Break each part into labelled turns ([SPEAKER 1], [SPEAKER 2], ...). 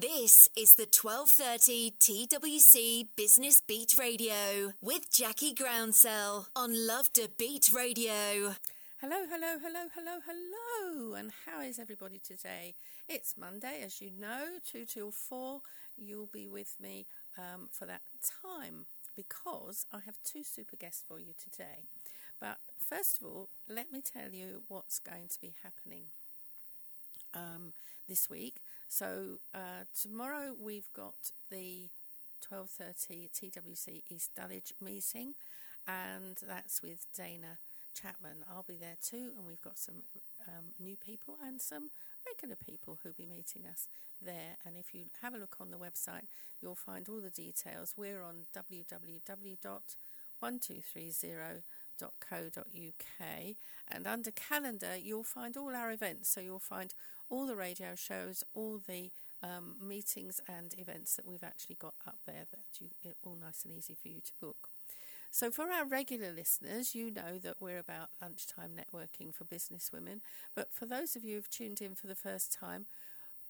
[SPEAKER 1] This is the 1230 TWC Business Beat Radio with Jackie Groundsell on LoveDaBeat Radio.
[SPEAKER 2] Hello, hello, hello, hello, hello, and how is everybody today? It's Monday, as you know, 2 till 4. You'll be with me um, for that time because I have two super guests for you today. But first of all, let me tell you what's going to be happening um, this week. So uh, tomorrow we've got the 12:30 TWC East Dulwich meeting, and that's with Dana Chapman. I'll be there too, and we've got some um, new people and some regular people who'll be meeting us there. And if you have a look on the website, you'll find all the details. We're on www.1230.co.uk, and under calendar, you'll find all our events. So you'll find all the radio shows, all the um, meetings and events that we've actually got up there that you all nice and easy for you to book. So, for our regular listeners, you know that we're about lunchtime networking for business women. But for those of you who've tuned in for the first time,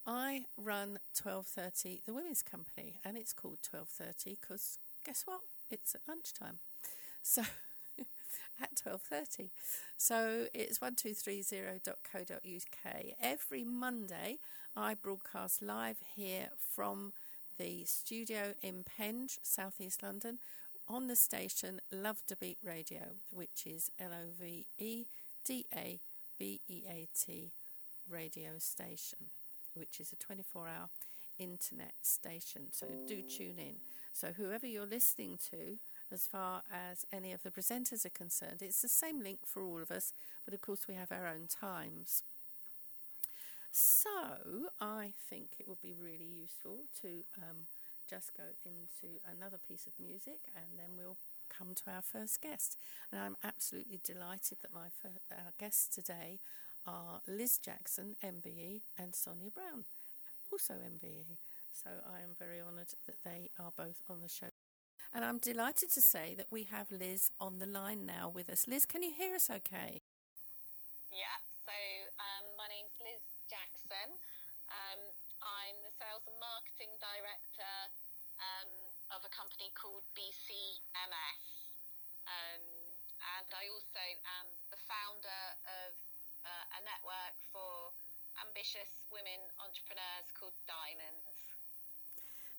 [SPEAKER 2] I run 12:30 the women's company, and it's called 12:30 because guess what? It's at lunchtime. So at 12.30 so it's 1230.co.uk every monday i broadcast live here from the studio in penge southeast london on the station lovedabeat radio which is l-o-v-e-d-a-b-e-a-t radio station which is a 24-hour internet station. So do tune in. So whoever you're listening to as far as any of the presenters are concerned. It's the same link for all of us, but of course we have our own times. So I think it would be really useful to um, just go into another piece of music and then we'll come to our first guest. And I'm absolutely delighted that my our guests today are Liz Jackson, MBE, and Sonia Brown, also MBE. So I am very honoured that they are both on the show and I'm delighted to say that we have Liz on the line now with us. Liz, can you hear us okay?
[SPEAKER 3] Yeah, so um, my name's Liz Jackson. Um, I'm the sales and marketing director um, of a company called BCMS. Um, and I also am the founder of uh, a network for ambitious women entrepreneurs called Diamonds.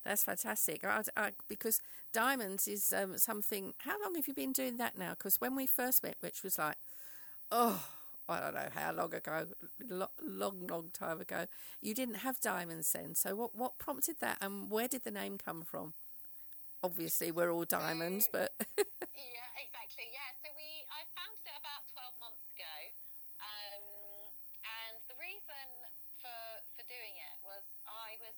[SPEAKER 2] That's fantastic. I, I, because diamonds is um, something. How long have you been doing that now? Because when we first met, which was like, oh, I don't know how long ago, long, long time ago, you didn't have diamonds then. So what what prompted that, and where did the name come from? Obviously, we're all diamonds, but
[SPEAKER 3] yeah, exactly. Yeah, so we I founded it about twelve months ago, um, and the reason for for doing it was I was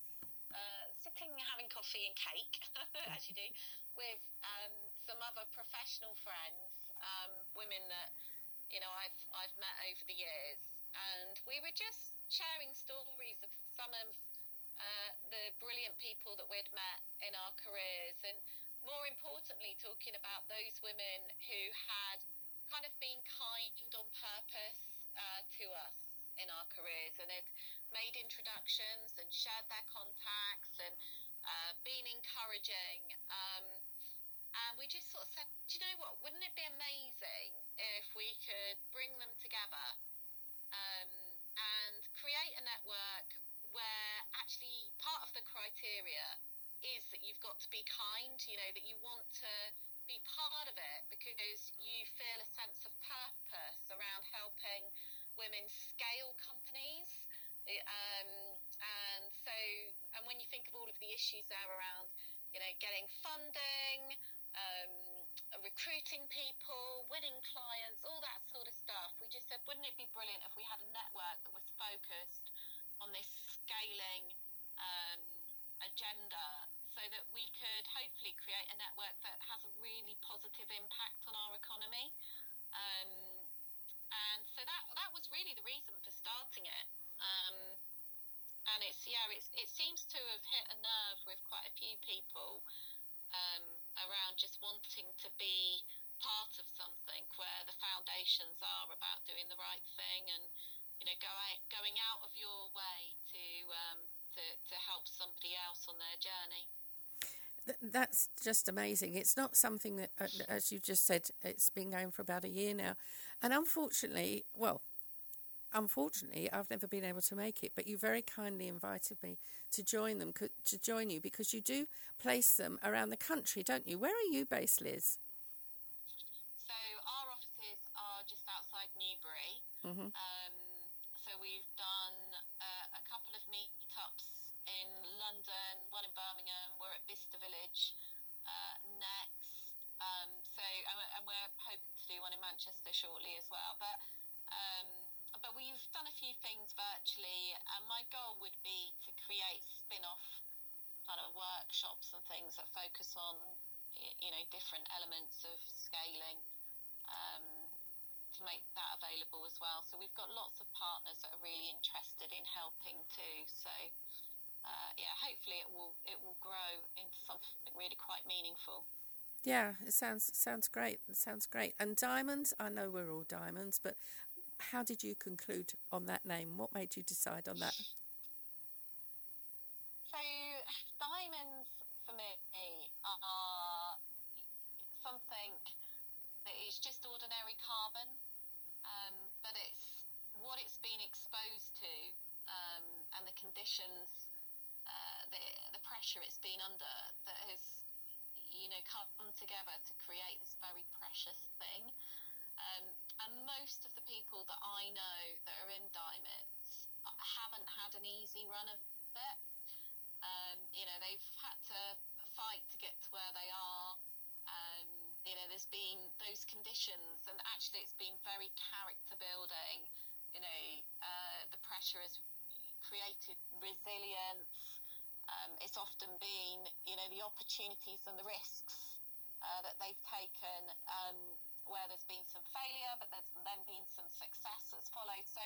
[SPEAKER 3] sitting having coffee and cake, as you do, with um, some other professional friends, um, women that you know I've I've met over the years, and we were just sharing stories of some of uh, the brilliant people that we'd met in our careers, and more importantly, talking about those women who had kind of been kind on purpose uh, to us in our careers. And had made introductions and shared their contacts and uh, been encouraging. Um, and we just sort of said, do you know what? Wouldn't it be amazing if we could bring them together um, and create a network where actually part of the criteria is that you've got to be kind, you know, that you want to be part of it because you feel a sense of purpose around helping women scale companies. Um, and so, and when you think of all of the issues there around, you know, getting funding, um, recruiting people, winning clients, all that sort of stuff, we just said, wouldn't it be brilliant if we had a network that was focused on this scaling um, agenda so that we could hopefully create a network that has a really positive impact on our economy. Um, and so that that was really the reason for starting it. Um, and it's yeah, it's, it seems to have hit a nerve with quite a few people um, around just wanting to be part of something where the foundations are about doing the right thing and you know go out, going out of your way to um, to, to help somebody else on their journey.
[SPEAKER 2] That's just amazing. It's not something that, uh, as you just said, it's been going for about a year now. And unfortunately, well, unfortunately, I've never been able to make it, but you very kindly invited me to join them, to join you, because you do place them around the country, don't you? Where are you based, Liz?
[SPEAKER 3] So our offices are just outside Newbury. Mm-hmm. Um, so we've done uh, a couple of meetups in London, one in Birmingham. We're at Bicester Village uh, next. Um, so and we're hoping to do one in Manchester shortly as well. But we've done a few things virtually, and my goal would be to create spin-off kind of workshops and things that focus on you know different elements of scaling um, to make that available as well. So we've got lots of partners that are really interested in helping too. So uh, yeah, hopefully it will it will grow into something really quite meaningful.
[SPEAKER 2] Yeah, it sounds sounds great. It sounds great. And diamonds, I know we're all diamonds, but how did you conclude on that name? What made you decide on that?
[SPEAKER 3] So, diamonds for me are something that is just ordinary carbon, um, but it's what it's been exposed to um, and the conditions, uh, the, the pressure it's been under that has, you know, come together to create this very precious thing. Um, and most of the people that I know that are in diamonds haven't had an easy run of it. Um, you know, they've had to fight to get to where they are. Um, you know, there's been those conditions, and actually, it's been very character building. You know, uh, the pressure has created resilience. Um, it's often been, you know, the opportunities and the risks uh, that they've taken um, where there's been some failure, but there's then been some success that's followed. So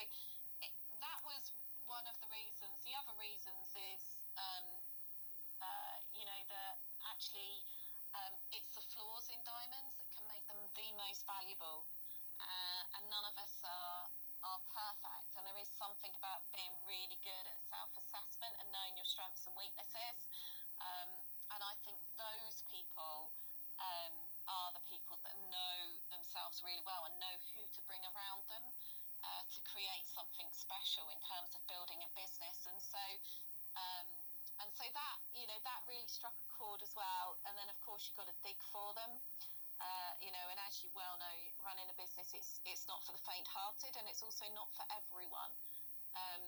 [SPEAKER 3] it, that was one of the reasons. The other reasons is, um, uh, you know, that actually um, it's the flaws in diamonds that can make them the most valuable. Uh, and none of us are are perfect, and there is something about being really good at self-assessment and knowing your strengths and weaknesses. Um, and I think those people um, are the people that know themselves really well and know who to bring around them uh, to create something special in terms of building a business. And so, um, and so that you know that really struck a chord as well. And then of course you've got to dig for them. Uh, you know, and as you well know, running a business it's it's not for the faint-hearted, and it's also not for everyone. Um,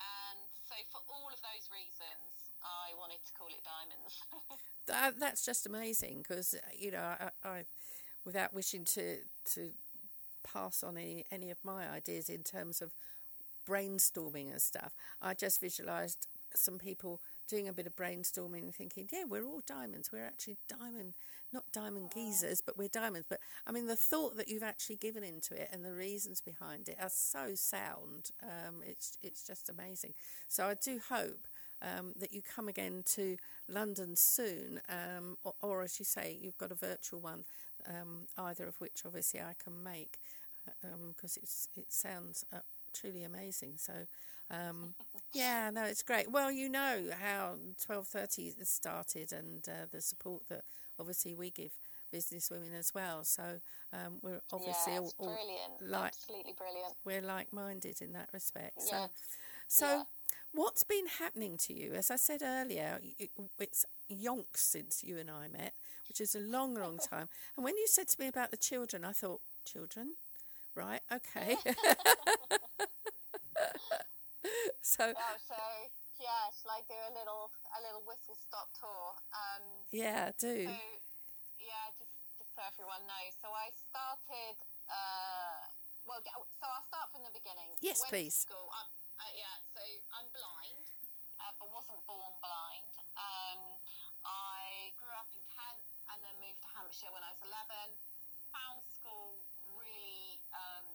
[SPEAKER 3] and so, for all of those reasons, I wanted to call it Diamonds.
[SPEAKER 2] that, that's just amazing because, you know, I, I, without wishing to, to pass on any, any of my ideas in terms of brainstorming and stuff, I just visualised some people doing a bit of brainstorming and thinking, yeah, we're all diamonds. We're actually diamond, not diamond geezers, but we're diamonds. But I mean, the thought that you've actually given into it and the reasons behind it are so sound. Um, it's it's just amazing. So I do hope. Um, that you come again to London soon, um, or, or, as you say, you've got a virtual one, um, either of which obviously I can make because uh, um, it's it sounds uh, truly amazing. So um, yeah, no, it's great. Well, you know how twelve thirty started, and uh, the support that obviously we give business women as well. So um, we're obviously
[SPEAKER 3] yeah,
[SPEAKER 2] all, all
[SPEAKER 3] like absolutely brilliant.
[SPEAKER 2] We're like minded in that respect. Yeah. So, so. Yeah. What's been happening to you? As I said earlier, it's yonks since you and I met, which is a long, long time. And when you said to me about the children, I thought, children? Right, okay. so,
[SPEAKER 3] oh, so yeah, shall I do a little a little whistle stop tour? Um,
[SPEAKER 2] yeah, do.
[SPEAKER 3] So, yeah, just just so everyone knows. So I started. Uh, well, so I'll start from the beginning.
[SPEAKER 2] Yes, please.
[SPEAKER 3] school. I'm, uh, yeah, so I'm blind, uh, but wasn't born blind. Um, I grew up in Kent and then moved to Hampshire when I was 11. Found school really, um,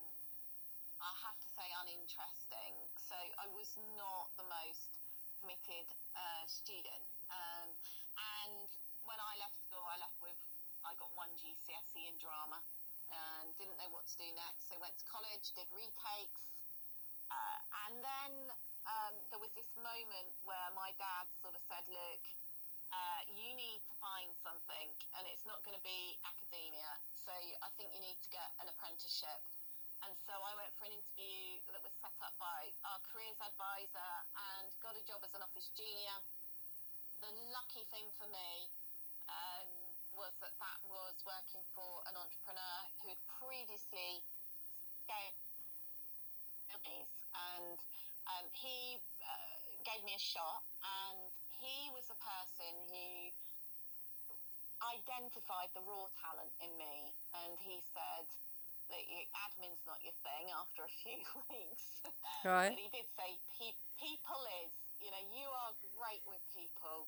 [SPEAKER 3] I have to say, uninteresting. So I was not the most committed uh, student. Um, and when I left school, I left with I got one GCSE in drama and didn't know what to do next. So went to college, did retakes, uh, and then um, there was this moment where my dad sort of said, "Look, uh, you need to find something, and it's not going to be academia. So I think you need to get an apprenticeship." And so I went for an interview that was up our careers advisor and got a job as an office junior. The lucky thing for me um, was that that was working for an entrepreneur who had previously scaled and um, he uh, gave me a shot. And he was a person who identified the raw talent in me, and he said that admin's not your thing after a few weeks.
[SPEAKER 2] Right.
[SPEAKER 3] but he did say pe- people is, you know, you are great with people.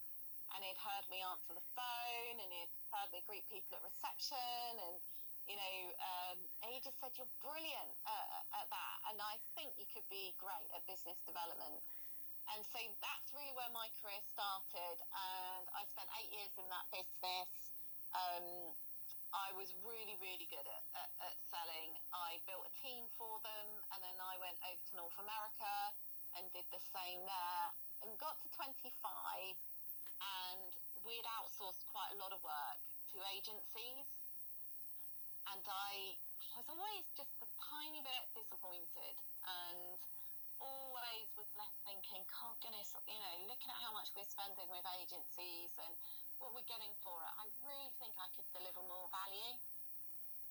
[SPEAKER 3] And he'd heard me answer the phone and he'd heard me greet people at reception and, you know, um, and he just said, you're brilliant uh, at that. And I think you could be great at business development. And so that's really where my career started. And I spent eight years in that business. Um, I was really, really good at, at, at, selling. I built a team for them, and then I went over to North America and did the same there, and got to 25, and we'd outsourced quite a lot of work to agencies, and I was always just a tiny bit disappointed, and always was left thinking, God goodness, you know, looking at how much we're spending with agencies and what we're getting for it, I really think I could deliver more value.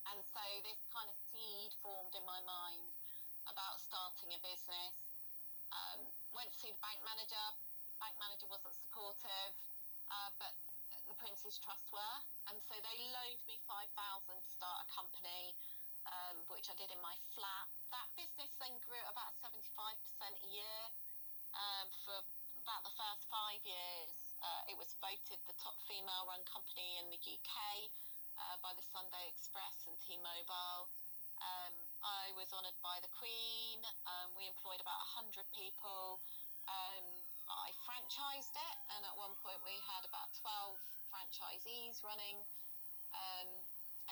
[SPEAKER 3] And so this kind of seed formed in my mind about starting a business. Um, went to see the bank manager. Bank manager wasn't supportive, uh, but the Prince's Trust were, and so they loaned me five thousand to start a company, um, which I did in my flat. That business then grew at about seventy five percent a year um, for about the first five years. Uh, it was voted the top female-run company in the UK uh, by the Sunday Express and T-Mobile. Um, I was honoured by the Queen. Um, we employed about 100 people. Um, I franchised it, and at one point we had about 12 franchisees running um,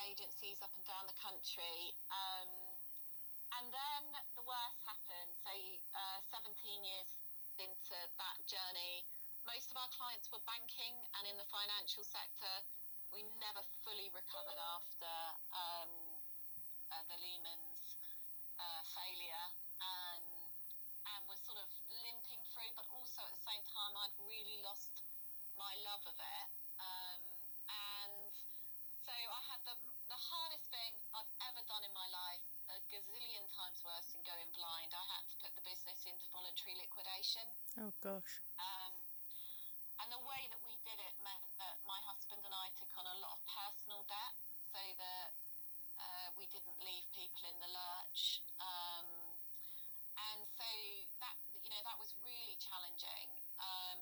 [SPEAKER 3] agencies up and down the country. Um, and then the worst happened. So, uh, 17 years into that journey, most of our clients were banking and in the financial sector. We never fully recovered after um, uh, the Lehman's uh, failure and and was sort of limping through, but also at the same time I'd really lost my love of it. Um, and so I had the the hardest thing I've ever done in my life, a gazillion times worse than going blind. I had to put the business into voluntary liquidation.
[SPEAKER 2] Oh gosh.
[SPEAKER 3] Um, and the way that we did it meant that my husband and I took on a lot of personal debt so that uh, we didn't leave people in the lurch. Um, and so that, you know, that was really challenging. Um,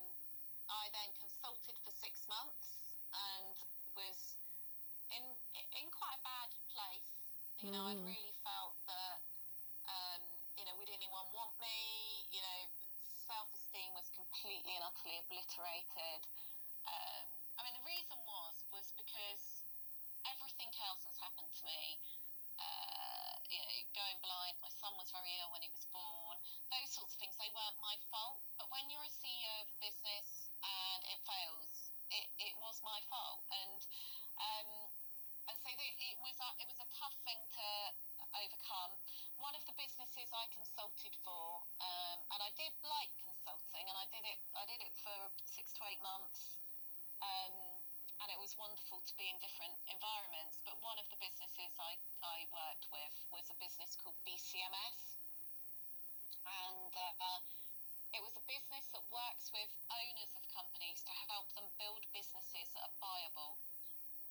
[SPEAKER 3] I then consulted for six months and was in in quite a bad place. You know, I'd really felt that, um, you know, would anyone want me? You know, self-esteem was completely and utterly obliterated. Um, I mean, the reason was was because everything else that's happened to me, going blind, my son was very ill when he was born, those sorts of things, they weren't my fault. But when you're a CEO of a business and it fails, it, it was my fault. And um, and so it was a, it was a tough thing to overcome. One of the businesses I consulted for, um, and I did like consulting, and I did it I did it for six to eight months, um, and it was wonderful to be in different environments. One of the businesses I, I worked with was a business called BCMS, and uh, it was a business that works with owners of companies to help them build businesses that are viable.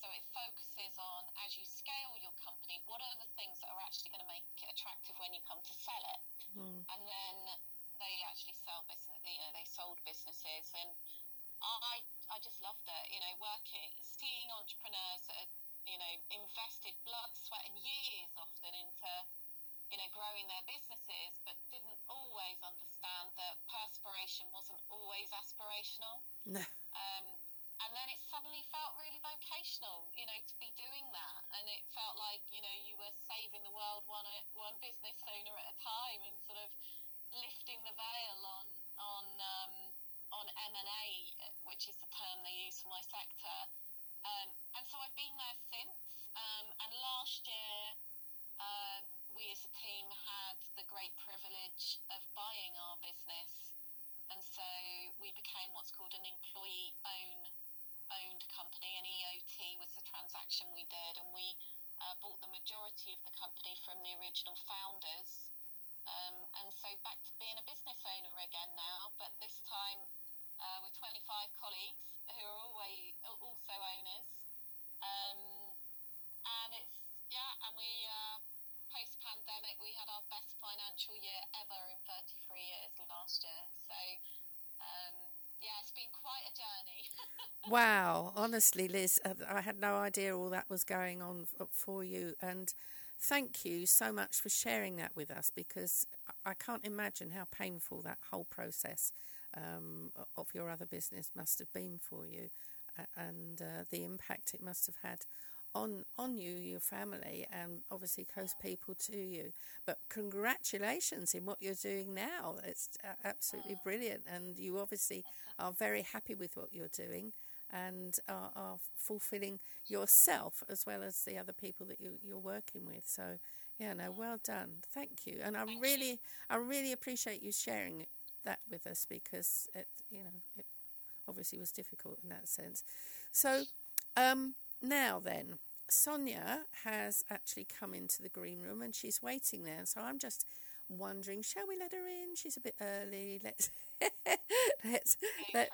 [SPEAKER 3] So it focuses on as you scale your company, what are the things that are actually going to make it attractive when you come to sell it?
[SPEAKER 2] Mm.
[SPEAKER 3] And then they actually sell business, you know, they sold businesses, and I I just loved it. You know, working, seeing entrepreneurs that had, you know, invested blood, sweat, and years often into you know, growing their businesses, but didn't always understand that perspiration wasn't always aspirational.
[SPEAKER 2] No.
[SPEAKER 3] Um, and then it suddenly felt really vocational, you know, to be doing that, and it felt like you know you were saving the world one one business owner at a time, and sort of lifting the veil on on um, on M&A, which is the term they use for my sector. Um, and so I've been there since. Um, and last year, um, we as a team had the great privilege of buying our business. And so we became what's called an employee own, owned company. An EOT was the transaction we did. And we uh, bought the majority of the company from the original founders. Um, and so back to being a business owner again now, but this time uh, with 25 colleagues who are always also owners. Um, and it's, yeah, and we, uh, post pandemic, we had our best financial year ever in 33 years last year. So, um, yeah, it's been quite a journey.
[SPEAKER 2] wow, honestly, Liz, uh, I had no idea all that was going on for you. And thank you so much for sharing that with us because I can't imagine how painful that whole process um, of your other business must have been for you and uh, the impact it must have had on on you, your family, and obviously close people to you. But congratulations in what you're doing now. It's uh, absolutely ah. brilliant, and you obviously are very happy with what you're doing and are, are fulfilling yourself as well as the other people that you, you're working with. So, yeah, no, mm. well done. Thank you, and I really, I really appreciate you sharing that with us because it, you know, it obviously was difficult in that sense. So, um, now then, Sonia has actually come into the green room and she's waiting there. So I'm just wondering, shall we let her in? She's a bit early. Let's let's let,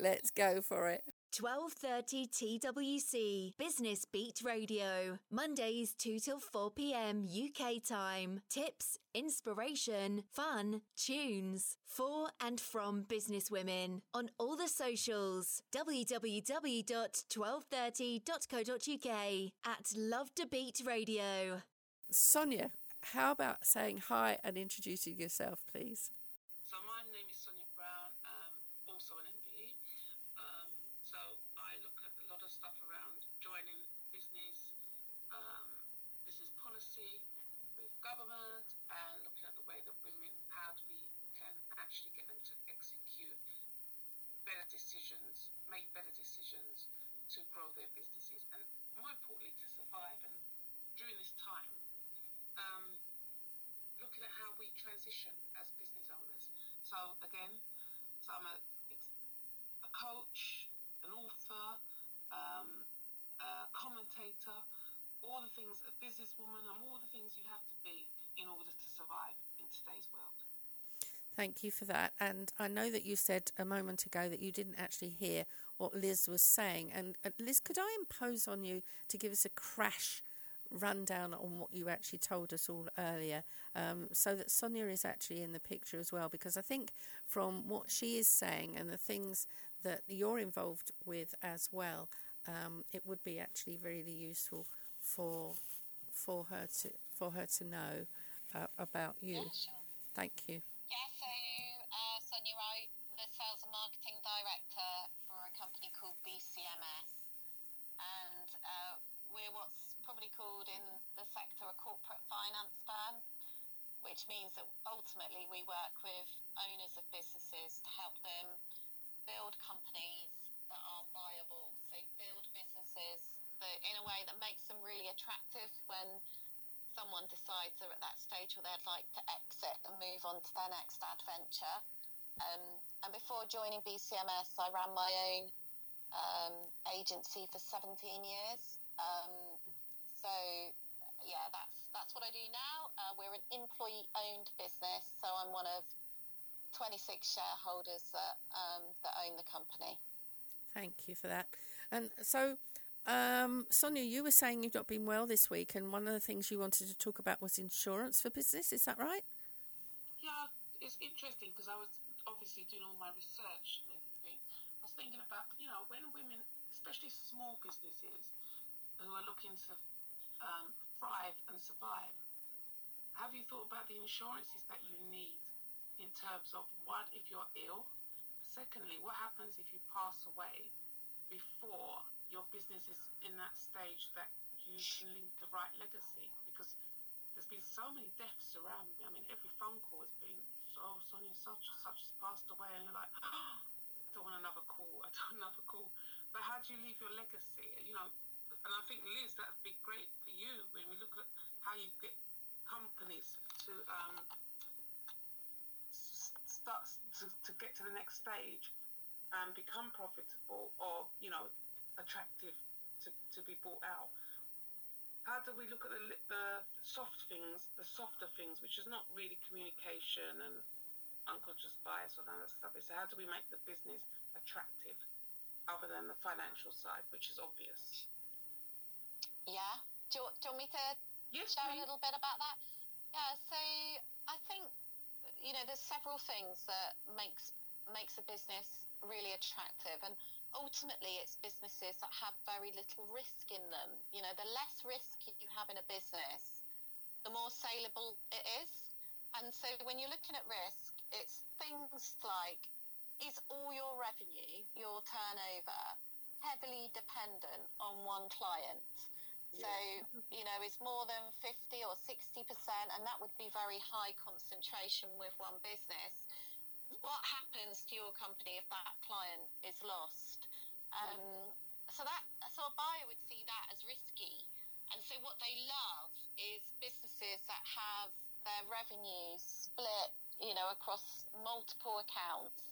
[SPEAKER 2] let's go for it.
[SPEAKER 1] 12:30 TWC Business Beat Radio. Mondays 2 till 4 p.m. UK time. Tips inspiration fun tunes. For and from businesswomen on all the socials. Www.1230.co.uk at LoveDaBeat Radio.
[SPEAKER 2] Sonia how about saying hi and introducing yourself please
[SPEAKER 4] make better decisions to grow their businesses and more importantly to survive. And during this time, um, looking at transition as business owners. So again, so I'm a, a coach, an author, um, a commentator, all the things, a businesswoman, and all the things you have to be in order to survive in today's world.
[SPEAKER 2] Thank you for that. And I know that you said a moment ago that you didn't actually hear what Liz was saying. And uh, Liz, could I impose on you to give us a crash rundown on what you actually told us all earlier um, so that Sonia is actually in the picture as well? Because I think from what she is saying and the things that you're involved with as well, um, it would be actually really useful for for her to for her to know uh, about you.
[SPEAKER 3] Yeah, sure.
[SPEAKER 2] Thank you.
[SPEAKER 3] Yeah, so uh, Sonia, I, the sales and marketing director for a company called BCMS, and uh, we're what's probably called in the sector a corporate finance firm, which means that ultimately we work with owners of businesses to help them build companies that are viable. So build businesses that, in a way that makes them really attractive when someone decides they're at that stage where they'd like to exit and move on to their next adventure. Um, and before joining BCMS, I ran my own um, agency for 17 years. Um, so yeah, that's that's what I do now. Uh, we're an employee-owned business, so I'm one of 26 shareholders that um, that own the company.
[SPEAKER 2] Thank you for that. And so um, Sonia, you were saying you've not been well this week, and one of the things you wanted to talk about was insurance for business. Is that right?
[SPEAKER 4] Yeah, it's interesting because I was obviously doing all my research and everything. I was thinking about, you know, when women, especially small businesses, who are looking to um, thrive and survive, have you thought about the insurances that you need in terms of one, if you're ill? Secondly, what happens if you pass away before your business is in that stage that you can leave the right legacy because there's been so many deaths around me. I mean, every phone call has been, oh, Sonia such and such has passed away, and you're like, oh, I don't want another call. I don't want another call. But how do you leave your legacy? You know, and I think Liz, that'd be great for you when we look at how you get companies to um, start to, to get to the next stage and become profitable or you know attractive to, to be bought out. How do we look at the, the soft things, the softer things, which is not really communication and unconscious bias or that stuff? Is how do we make the business attractive, other than the financial side, which is obvious?
[SPEAKER 3] Yeah. Do you, do you want me to
[SPEAKER 4] yes,
[SPEAKER 3] share
[SPEAKER 4] please.
[SPEAKER 3] a little bit about that? Yeah. So I think you know there's several things that makes makes a business really attractive and ultimately it's businesses that have very little risk in them you know the less risk you have in a business the more saleable it is and so when you're looking at risk it's things like is all your revenue your turnover heavily dependent on one client so, you know, it's more than 50 or 60%, and that would be very high concentration with one business. What happens to your company if that client is lost? Um, so that so a buyer would see that as risky, and so what they love is businesses that have their revenues split, you know, across multiple accounts.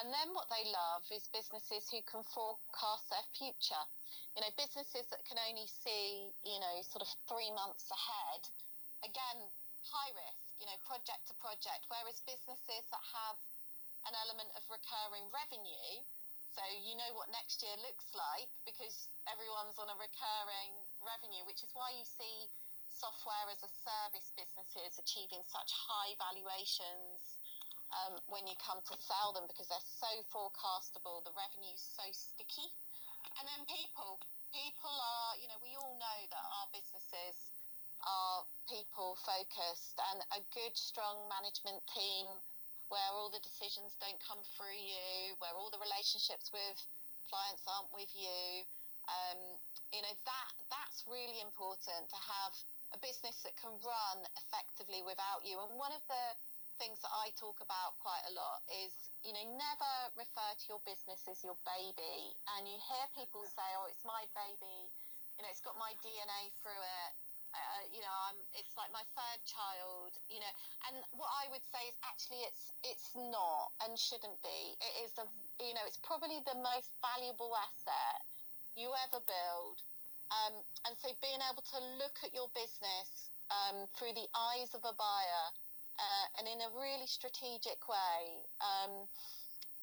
[SPEAKER 3] And then what they love is businesses who can forecast their future. You know, businesses that can only see, you know, sort of three months ahead. Again, high risk, you know, project to project. Whereas businesses that have an element of recurring revenue, so you know what next year looks like because everyone's on a recurring revenue, which is why you see software as a service businesses achieving such high valuations um, when you come to sell them because they're so forecastable, the revenue's so sticky. And then people, people are, you know, we all know that our businesses are people focused and a good, strong management team where all the decisions don't come through you, where all the relationships with clients aren't with you. Um, you know, that that's really important to have a business that can run effectively without you. And one of the things that I talk about quite a lot is, you know, never refer to your business as your baby. And you hear people say, "Oh, it's my baby," you know, it's got my DNA through it. Uh, you know, I'm, it's like my third child. You know, and what I would say is actually it's it's not and shouldn't be. It is the you know, it's probably the most valuable asset you ever build. Um, and so being able to look at your business um, through the eyes of a buyer uh, and in a really strategic way, um,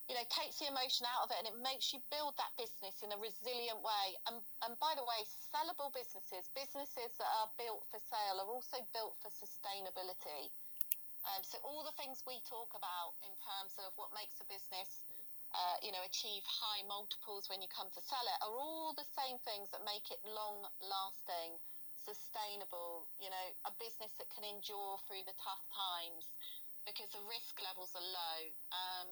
[SPEAKER 3] you know, takes the emotion out of it and it makes you build that business in a resilient way. And, and by the way, sellable businesses, businesses that are built for sale, are also built for sustainability. Um, so all the things we talk about in terms of what makes a business uh, you know, achieve high multiples when you come to sell it are all the same things that make it long lasting, sustainable, you know, a business that can endure through the tough times because the risk levels are low. Um,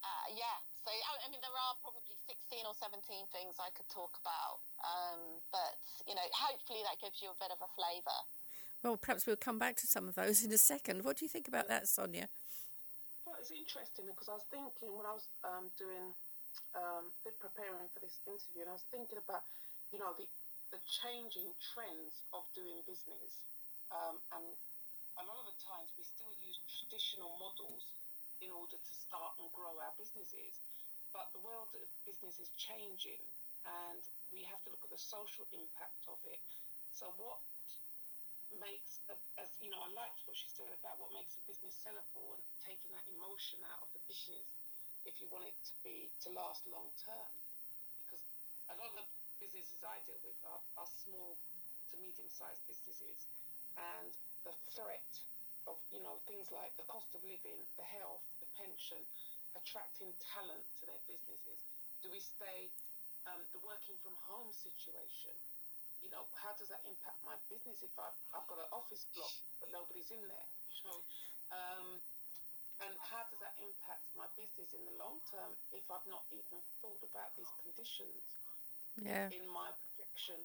[SPEAKER 3] uh, yeah, so I mean, there are probably 16 or 17 things I could talk about, um, but, you know, hopefully that gives you a bit of a flavour.
[SPEAKER 2] Well, perhaps we'll come back to some of those in a second. What do you think about that, Sonia?
[SPEAKER 4] Well, it's interesting because I was thinking when I was um, doing, um, preparing for this interview, and I was thinking about, you know, the, the changing trends of doing business. Um, and a lot of the times we still use traditional models in order to start and grow our businesses. But the world of business is changing and we have to look at the social impact of it. So what makes a, as you know, I liked what she said about what makes a business sellable and taking that emotion out of the business if you want it to be to last long term. Because a lot of the businesses I deal with are, are small to medium sized businesses and the threat of, you know, things like the cost of living, the health, the pension, attracting talent to their businesses. Do we stay um, the working from home situation? you know, how does that impact my business if I've, I've got an office block but nobody's in there? You know, um, and how does that impact my business in the long term if I've not even thought about these conditions
[SPEAKER 2] yeah.
[SPEAKER 4] in my projection?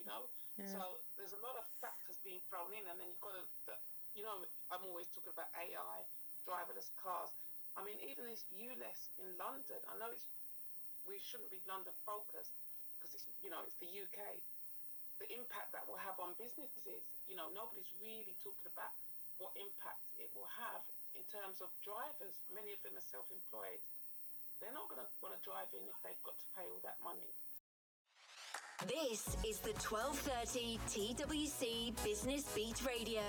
[SPEAKER 4] You know,
[SPEAKER 2] yeah.
[SPEAKER 4] so there's a lot of factors being thrown in, and then you've got to, the, you know, I'm always talking about AI, driverless cars. I mean, even this ULEZ in London, I know it's we shouldn't be London focused because it's you know it's the UK. The impact that will have on businesses, you know, nobody's really talking about what impact it will have in terms of drivers. Many of them are self-employed. They're not going to want to drive in if they've got to pay all that money.
[SPEAKER 1] This is the 1230 TWC Business Beat Radio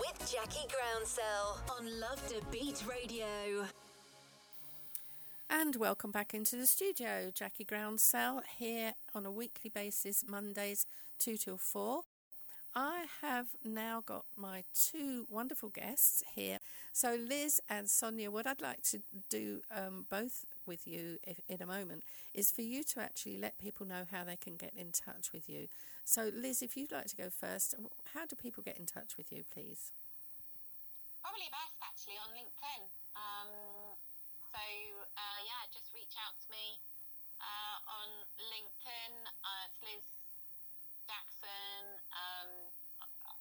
[SPEAKER 1] with Jackie Groundsell on Love to Beat Radio.
[SPEAKER 2] And welcome back into the studio. Jackie Groundsell here on a weekly basis, Mondays 2 till 4. I have now got my two wonderful guests here. So, Liz and Sonia, what I'd like to do um, both with you if, in a moment is for you to actually let people know how they can get in touch with you. So, Liz, if you'd like to go first, how do people get in touch with you, please?
[SPEAKER 3] Probably best actually on LinkedIn. Um, so, uh, yeah, just reach out to me uh, on LinkedIn. Uh, it's Liz Jackson um,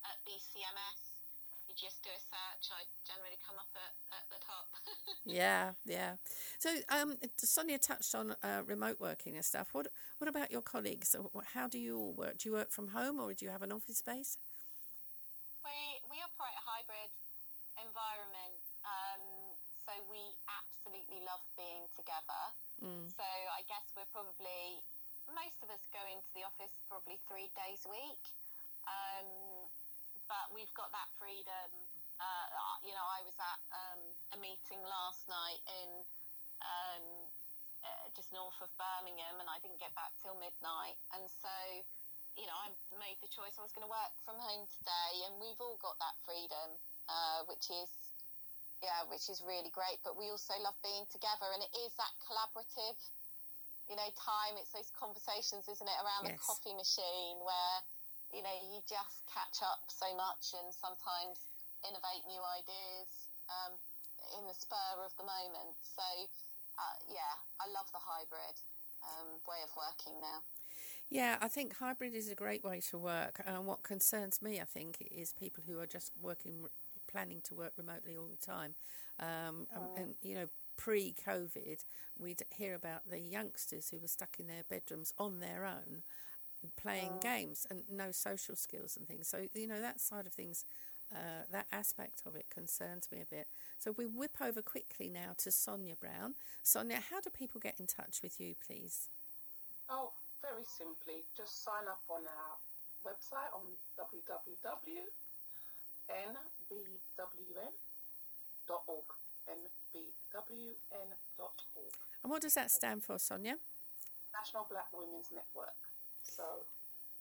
[SPEAKER 3] at BCMS. You just do a search. I generally come up at, at the top.
[SPEAKER 2] yeah, yeah. So um, Sonia touched on uh, remote working and stuff. What what about your colleagues? How do you all work? Do you work from home or do you have an office space?
[SPEAKER 3] We we operate a hybrid environment. Um, so we absolutely love being together. Mm. So I guess we're probably most of us go into the office probably three days a week, um, but we've got that freedom. Uh, you know, I was at um, a meeting last night in um, uh, just north of Birmingham, and I didn't get back till midnight, and so. You know, I made the choice I was going to work from home today, and we've all got that freedom, uh, which is yeah, which is really great. But we also love being together, and it is that collaborative you know, time. It's those conversations, isn't it, around yes. the coffee machine where, you know, you just catch up so much and sometimes innovate new ideas um, in the spur of the moment. So, uh, yeah, I love the hybrid um, way of working now.
[SPEAKER 2] Yeah, I think hybrid is a great way to work. And what concerns me, I think, is people who are just working, planning to work remotely all the time. Um, mm. and, and, you know, pre COVID, we'd hear about the youngsters who were stuck in their bedrooms on their own playing oh. games and no social skills and things. So, you know, that side of things, uh, that aspect of it concerns me a bit. So, we whip over quickly now to Sonia Brown. Sonia, how do people get in touch with you, please?
[SPEAKER 4] Oh, very simply, just sign up on our website on www.nbwn.org nbwn.org.
[SPEAKER 2] And what does that stand for, Sonia?
[SPEAKER 4] National Black Women's Network. So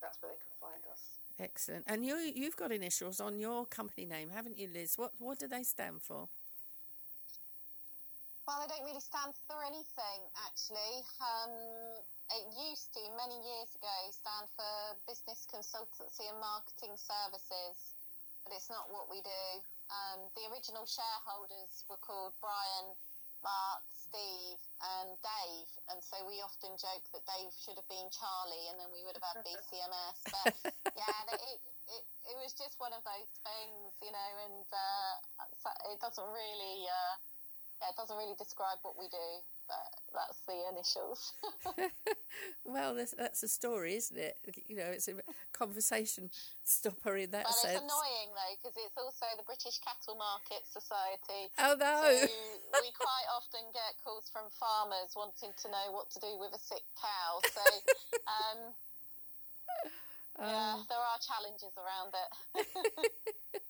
[SPEAKER 4] that's where they can find us.
[SPEAKER 2] Excellent. And you you've got initials on your company name, haven't you, Liz? What what do they stand for?
[SPEAKER 3] Well, they don't really stand for anything, actually. Um, it used to, many years ago, stand for Business Consultancy and Marketing Services, but it's not what we do. Um, the original shareholders were called Brian, Mark, Steve, and Dave, and so we often joke that Dave should have been Charlie, and then we would have had BCMS. But yeah, it, it it was just one of those things, you know, and uh, it doesn't really. Uh, yeah, it doesn't really describe what we do, that's the initials.
[SPEAKER 2] well, that's, that's a story, isn't it? You know, it's a conversation stopper in that
[SPEAKER 3] well,
[SPEAKER 2] sense.
[SPEAKER 3] it's annoying though because it's also the British Cattle Market Society.
[SPEAKER 2] Oh no!
[SPEAKER 3] So we quite often get calls from farmers wanting to know what to do with a sick cow. So. Um, yeah, um, there are challenges around it.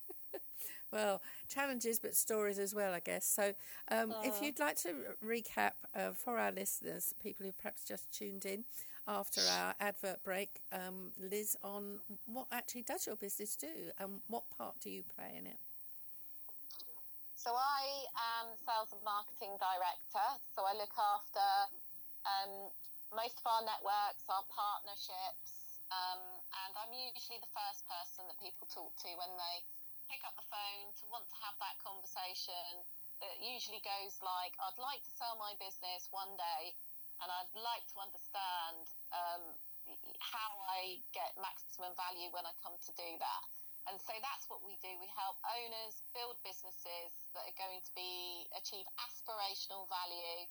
[SPEAKER 2] Well, challenges, but stories as well, I guess. So, um, if you'd like to recap uh, for our listeners, people who perhaps just tuned in after our advert break, um, Liz, on what actually does your business do and what part do you play in it?
[SPEAKER 3] So, I am sales and marketing director. So, I look after um, most of our networks, our partnerships, um, and I'm usually the first person that people talk to when they pick up the phone, to want to have that conversation that usually goes like, I'd like to sell my business one day and I'd like to understand um, how I get maximum value when I come to do that. and so that's what we do. We help owners build businesses that are going to be achieve aspirational value,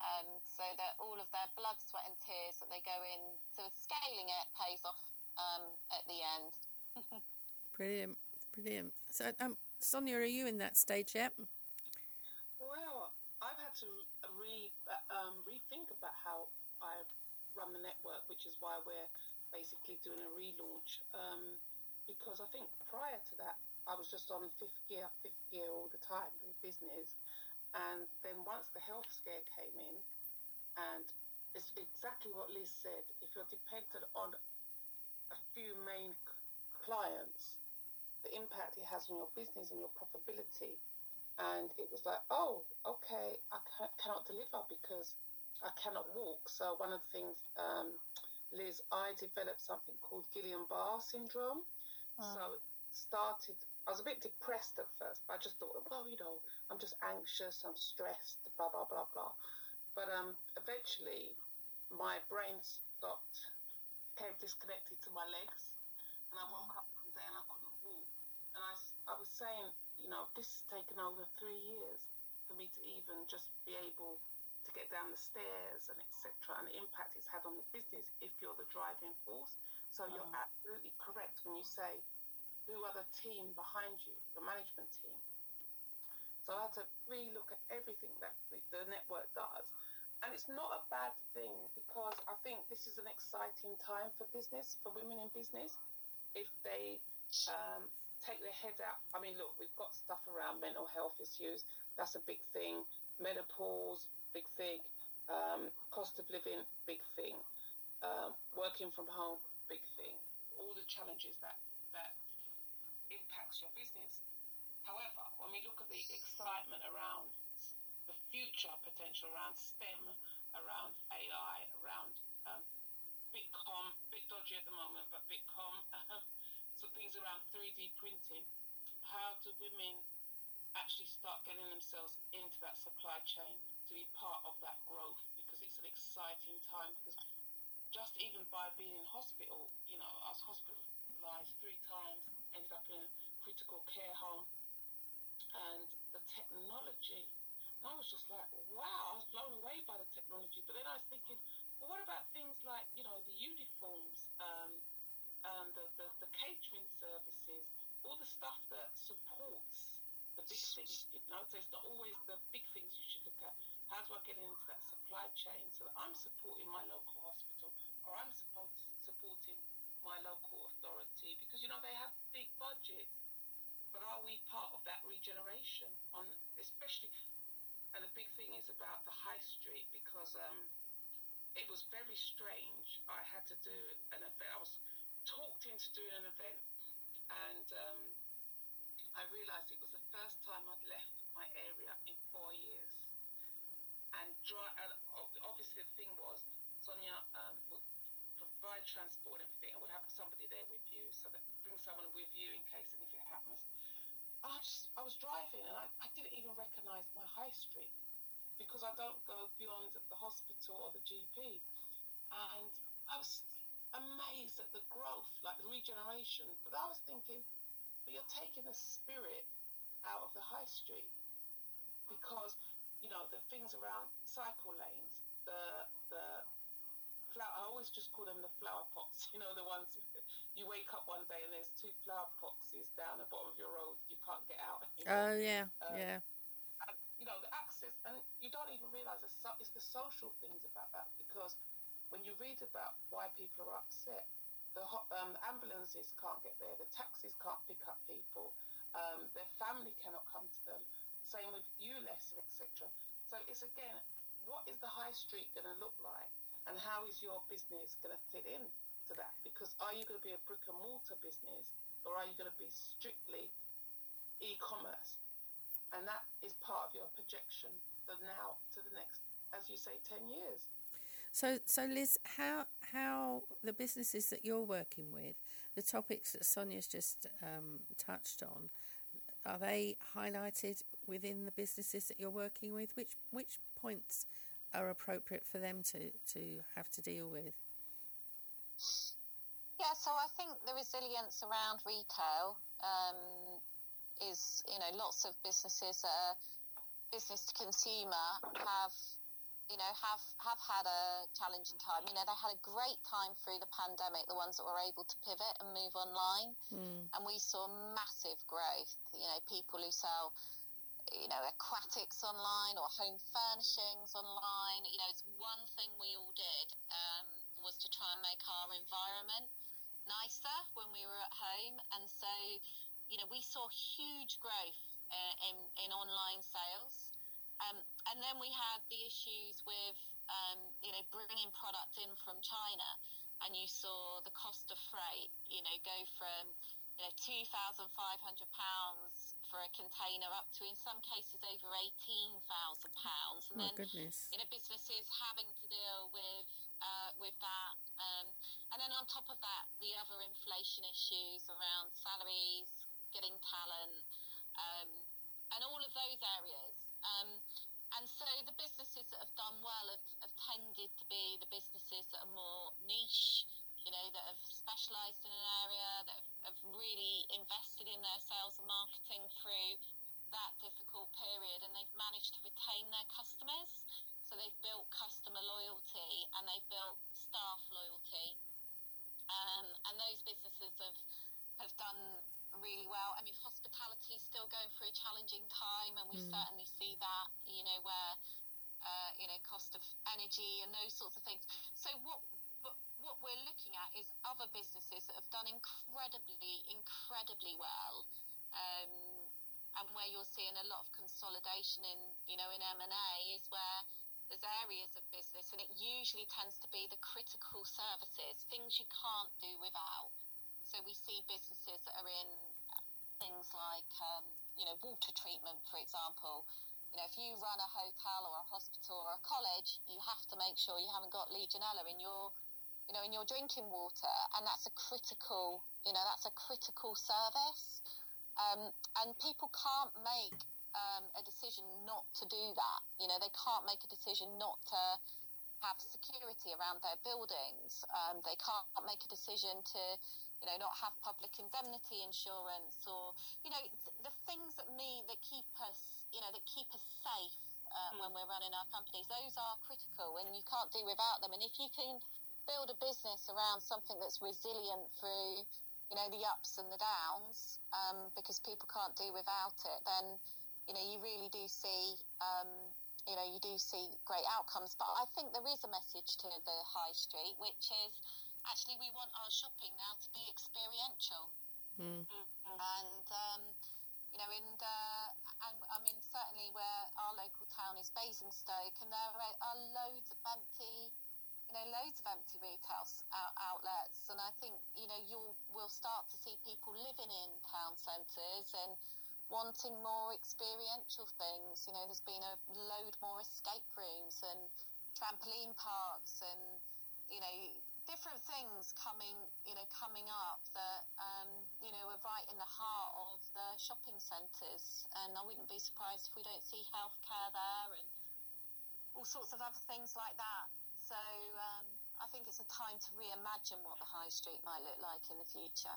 [SPEAKER 3] um, so that all of their blood, sweat, and tears that they go in so scaling it pays off um, at the end.
[SPEAKER 2] brilliant, brilliant. So, um, Sonia, are you in that stage yet?
[SPEAKER 4] Well, I've had to re um, rethink about how I run the network, which is why we're basically doing a relaunch. Um, because I think prior to that, I was just on fifth gear, fifth gear all the time in business. And then once the health scare came in, and it's exactly what Liz said, if you're dependent on a few main clients, the impact it has on your business and your profitability. And it was like, oh, okay, I cannot deliver because I cannot walk. So one of the things, um, Liz, I developed something called Guillain-Barre syndrome. So it started, I was a bit depressed at first, but I just thought, well, you know, I'm just anxious, I'm stressed, blah, blah, blah, blah. But um, eventually my brain stopped, became disconnected to my legs, and I woke up one day and I couldn't walk. And I, was saying, you know, this has taken over three years for me to even just be able to get down the stairs and etc. and the impact it's had on the business if you're the driving force. So you're mm. absolutely correct when you say who are the team behind you, the management team. So I had to really look at everything that the network does. And it's not a bad thing because I think this is an exciting time for business, for women in business. If they um, take their head out, I mean, look, we've got stuff around mental health issues. That's a big thing. Menopause, big thing. Um, cost of living, big thing. Um, working from home, big thing. All the challenges that that impacts your business. However, when we look at the excitement around the future potential around STEM, around AI, around um, Bitcoin, bit dodgy at the moment, but Bitcoin, um, so things around 3D printing. How do women actually start getting themselves into that supply chain to be part of that growth? Because it's an exciting time. Because just even by being in hospital, you know, I was hospitalized three times, ended up in a critical care home, and the technology. And I was just like, wow, I was blown away by the technology. But then I was thinking, well, what about things like, you know, the uniforms, um, um, the, the, the catering services, all the stuff that supports the big things, you know? So it's not always the big things you should look at. How do I get into that supply chain so that I'm supporting my local hospital or I'm support, supporting my local authority? Because, you know, they have big budgets. But are we part of that regeneration on especially and the big thing is about the high street because um, it was very strange. I had to do an event. I was talked into doing an event and um, I realised it was the first time I'd left my area in four years and dry, and obviously the thing was, Sonia um, will provide transport and everything, and we'll have somebody there with you, so that bring someone with you in case anything happens. I just, I was driving and I, I didn't even recognise my high street because I don't go beyond the hospital or the GP, and I was amazed at the growth, like the regeneration. But I was thinking, but you're taking the spirit out of the high street because you know, the things around cycle lanes, the the flower. I always just call them the flower pots. You know, the ones you wake up one day and there's two flower boxes down the bottom of your road. You can't get out.
[SPEAKER 2] Anymore. Oh yeah, um, yeah.
[SPEAKER 4] And, you know, the access, and you don't even realise it's the social things about that because when you read about why people are upset, the um, ambulances can't get there, the taxis can't pick up people, um, their family cannot come to them same with ULEZ, etc. So it's again, what is the high street going to look like, and how is your business going to fit in to that? Because are you going to be a brick and mortar business, or are you going to be strictly e-commerce? And that is part of your projection of now to the next, as you say, ten years.
[SPEAKER 2] So, so Liz, how how the businesses that you're working with, the topics that Sonia's just um, touched on, are they highlighted within the businesses that you're working with? Which which points are appropriate for them to, to have to deal with?
[SPEAKER 3] Yeah, so I think the resilience around retail um, is you know lots of businesses that are business to consumer have you know have have had a challenging time. You know they had a great time through the pandemic. The ones that were able to pivot and move online,
[SPEAKER 2] Mm.
[SPEAKER 3] and we saw massive growth. You know people who sell you know aquatics online or home furnishings online. You know it's one thing we all did um, was to try and make our environment nicer when we were at home, and so you know we saw huge growth uh, in in online sales. And then we had the issues with, um, you know, bringing product in from China, and you saw the cost of freight, you know, go from, you know, two thousand five hundred pounds for a container up to, in some cases, over eighteen thousand pounds. And
[SPEAKER 2] My
[SPEAKER 3] then,
[SPEAKER 2] goodness.
[SPEAKER 3] you know, businesses having to deal with uh, with that, um, and then on top of that, the other inflation issues around salaries, getting talent, um, and all of those areas. Um, and so the businesses that have done well have, have tended to be the businesses that are more niche, you know, that have specialised in an area, that have, really invested in their sales and marketing through that difficult period, and they've managed to retain their customers. So they've built customer loyalty and they've built staff loyalty, um, and those businesses have have done really well. I mean, hospitality is still going through a challenging time, and we
[SPEAKER 2] Mm.
[SPEAKER 3] certainly see that. You know, where uh, you know cost of energy and those sorts of things. So what? But what we're looking at is other businesses that have done incredibly, incredibly well, um, and where you're seeing a lot of consolidation in, you know, in M and A is where there's areas of business, and it usually tends to be the critical services, things you can't do without. So we see businesses that are in things like, um, you know, water treatment, for example. You know, if you run a hotel or a hospital or a college, you have to make sure you haven't got Legionella in your, you know, in your drinking water, and that's a critical, you know, that's a critical service. Um, and people can't make um, a decision not to do that. You know, they can't make a decision not to have security around their buildings. Um, they can't make a decision to, you know, not have public indemnity insurance or, you know, th- the things that me that keep us, you know, that keep us safe uh, when we're running our companies. Those are critical, and you can't do without them. And if you can build a business around something that's resilient through, you know, the ups and the downs, um, because people can't do without it, then, you know, you really do see. Um, you know, you do see great outcomes. But I think there is a message to the high street, which is actually we want our shopping now to be experiential.
[SPEAKER 2] Mm.
[SPEAKER 3] And, um, you know, and, uh, and I mean, certainly where our local town is Basingstoke, and there are, are loads of empty, you know, loads of empty retail out- outlets. And I think, you know, you'll will start to see people living in town centres and wanting more experiential things. You know, there's been a load more escape rooms and trampoline parks and, you know, different things coming, you know, coming up that, um, you know, are right in the heart of the shopping centres. And I wouldn't be surprised if we don't see healthcare there and all sorts of other things like that. So um, I think it's a time to reimagine what the high street might look like in the future.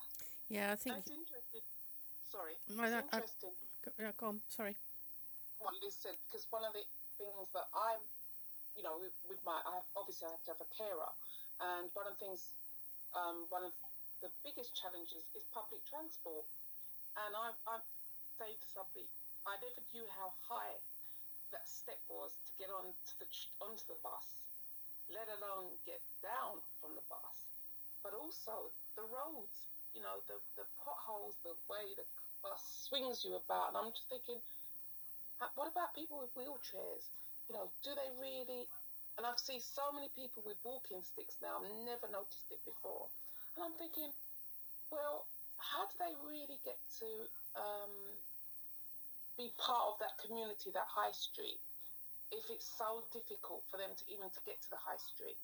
[SPEAKER 2] Yeah, I think.
[SPEAKER 4] It's interesting. Sorry.
[SPEAKER 2] No,
[SPEAKER 4] it's
[SPEAKER 2] that- I-
[SPEAKER 4] interesting
[SPEAKER 2] Go, yeah, go on. Sorry.
[SPEAKER 4] what Liz said because one of the things that I'm, you know, with, with my, I have, obviously I have to have a carer, and one of the things, um, one of the biggest challenges is public transport, and I, I say to somebody, I never knew how high that step was to get on to the onto the bus, let alone get down from the bus, but also the roads, you know, the the potholes, the way the bus swings you about, and I'm just thinking. What about people with wheelchairs? You know, do they really? And I've seen so many people with walking sticks now. I've never noticed it before, and I'm thinking, well, how do they really get to um, be part of that community, that high street, if it's so difficult for them to even to get to the high street?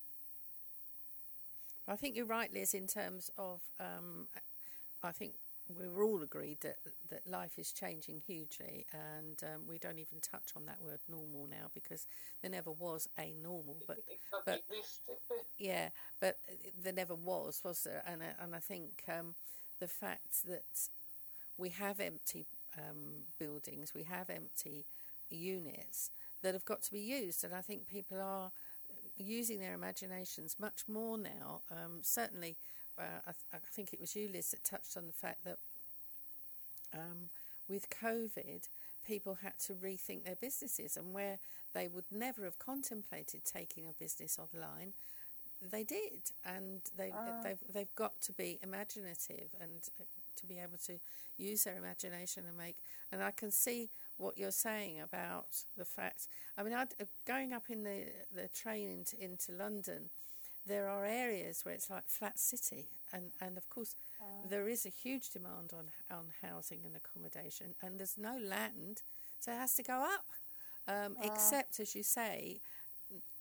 [SPEAKER 2] I think you're right, Liz, in terms of. Um, I think we were all agreed that that life is changing hugely, and um, we don't even touch on that word normal now because there never was a normal. But but- yeah, but there never was, was there? And I- and I think um, the fact that we have empty um, buildings, we have empty units that have got to be used, and I think people are using their imaginations much more now. Um, certainly, uh, I, th- I, think it was you, Liz, that touched on the fact that um, with COVID, people had to rethink their businesses, and where they would never have contemplated taking a business online, they did, and they uh. they've they've got to be imaginative and uh, to be able to use their imagination and make. And I can see what you're saying about the fact. I mean, I'd, uh, going up in the the train into, into London, there are areas where it's like flat city, and and of course uh. there is a huge demand on on housing and accommodation, and there's no land, so it has to go up. Um, uh. Except, as you say,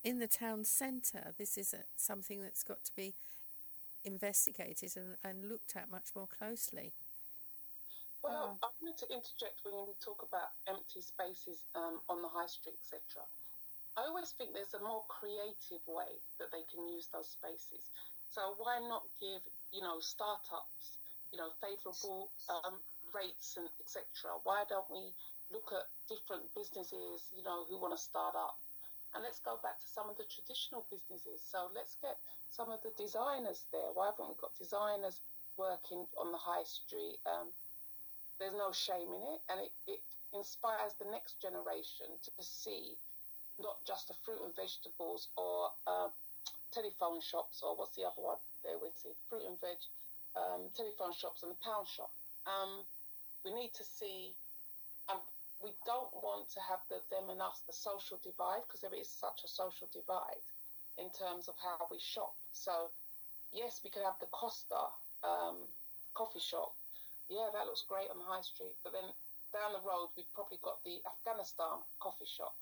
[SPEAKER 2] in the town centre, this is a, something that's got to be investigated and, and looked at much more closely.
[SPEAKER 4] Well, I wanted to interject when we talk about empty spaces um, on the high street, etc. I always think there's a more creative way that they can use those spaces. So why not give, you know, startups, you know, favourable um, rates and etc. Why don't we look at different businesses, you know, who want to start up and let's go back to some of the traditional businesses. So let's get some of the designers there. Why haven't we got designers working on the high street? Um, there's no shame in it, and it, it inspires the next generation to see not just the fruit and vegetables or uh, telephone shops or what's the other one there we see fruit and veg um, telephone shops and the pound shop. Um, we need to see and we don't want to have the them and us, the social divide, because there is such a social divide in terms of how we shop. So, yes, we could have the Costa um, coffee shop. Yeah, that looks great on the high street. But then down the road, we've probably got the Afghanistan coffee shop,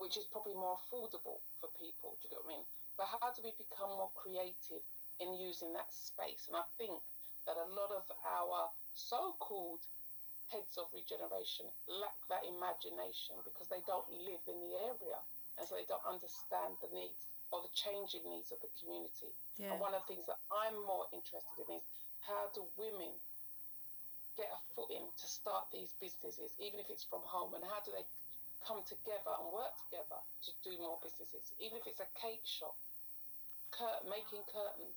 [SPEAKER 4] which is probably more affordable for people. Do you get what I mean? But how do we become more creative in using that space? And I think that a lot of our so-called heads of regeneration lack that imagination because they don't live in the area and so they don't understand the needs or the changing needs of the community. Yeah. And one of the things that I'm more interested in is how do women get a foot in to start these businesses, even if it's from home, and how do they come together and work together to do more businesses, even if it's a cake shop, cur- making curtains,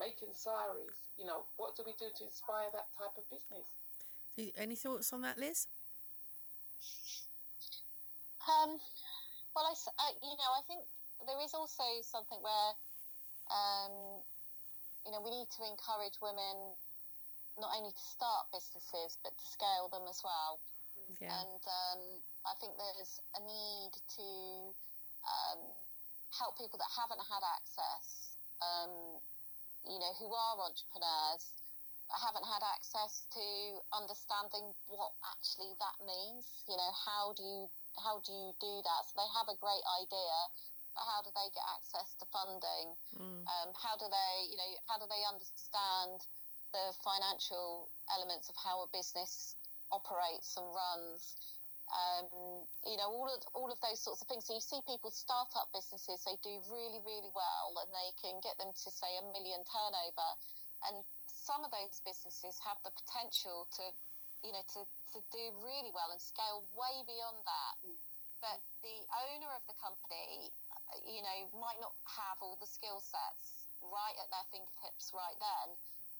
[SPEAKER 4] making saris, you know, what do we do to inspire that type of business?
[SPEAKER 2] Any thoughts on that, Liz?
[SPEAKER 3] Um, well, I, I, you know, I think there is also something where, um, you know, we need to encourage women not only to start businesses but to scale them as well. Yeah. And um, I think there's a need to um, help people that haven't had access, um, you know, who are entrepreneurs haven't had access to understanding what actually that means. You know, how do you how do you do that? So they have a great idea, but how do they get access to funding? Mm. Um, how do they, you know, how do they understand the financial elements of how a business operates and runs? Um, you know, all of all of those sorts of things. So you see people start up businesses, they do really, really well, and they can get them to say a million turnover, and some of those businesses have the potential to, you know, to, to do really well and scale way beyond that. Mm. But the owner of the company, you know, might not have all the skill sets right at their fingertips right then.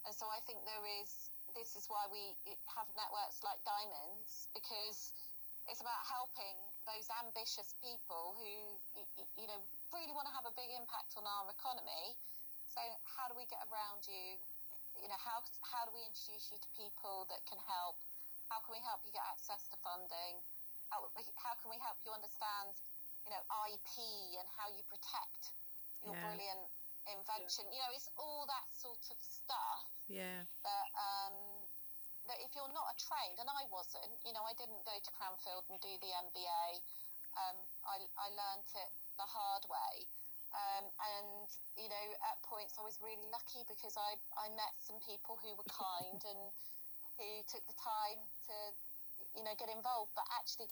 [SPEAKER 3] And so I think there is, this is why we have networks like Diamonds, because it's about helping those ambitious people who, you know, really want to have a big impact on our economy. So how do we get around you you know, how, how do we introduce you to people that can help? How can we help you get access to funding? How, how can we help you understand, you know, IP and how you protect your yeah. brilliant invention? Yeah. You know, it's all that sort of stuff.
[SPEAKER 2] Yeah.
[SPEAKER 3] That, um, that if you're not a trained, and I wasn't, you know, I didn't go to Cranfield and do the MBA. Um, I, I learned it the hard way. Um, and you know, at points I was really lucky because I I met some people who were kind and who took the time to you know get involved. But actually,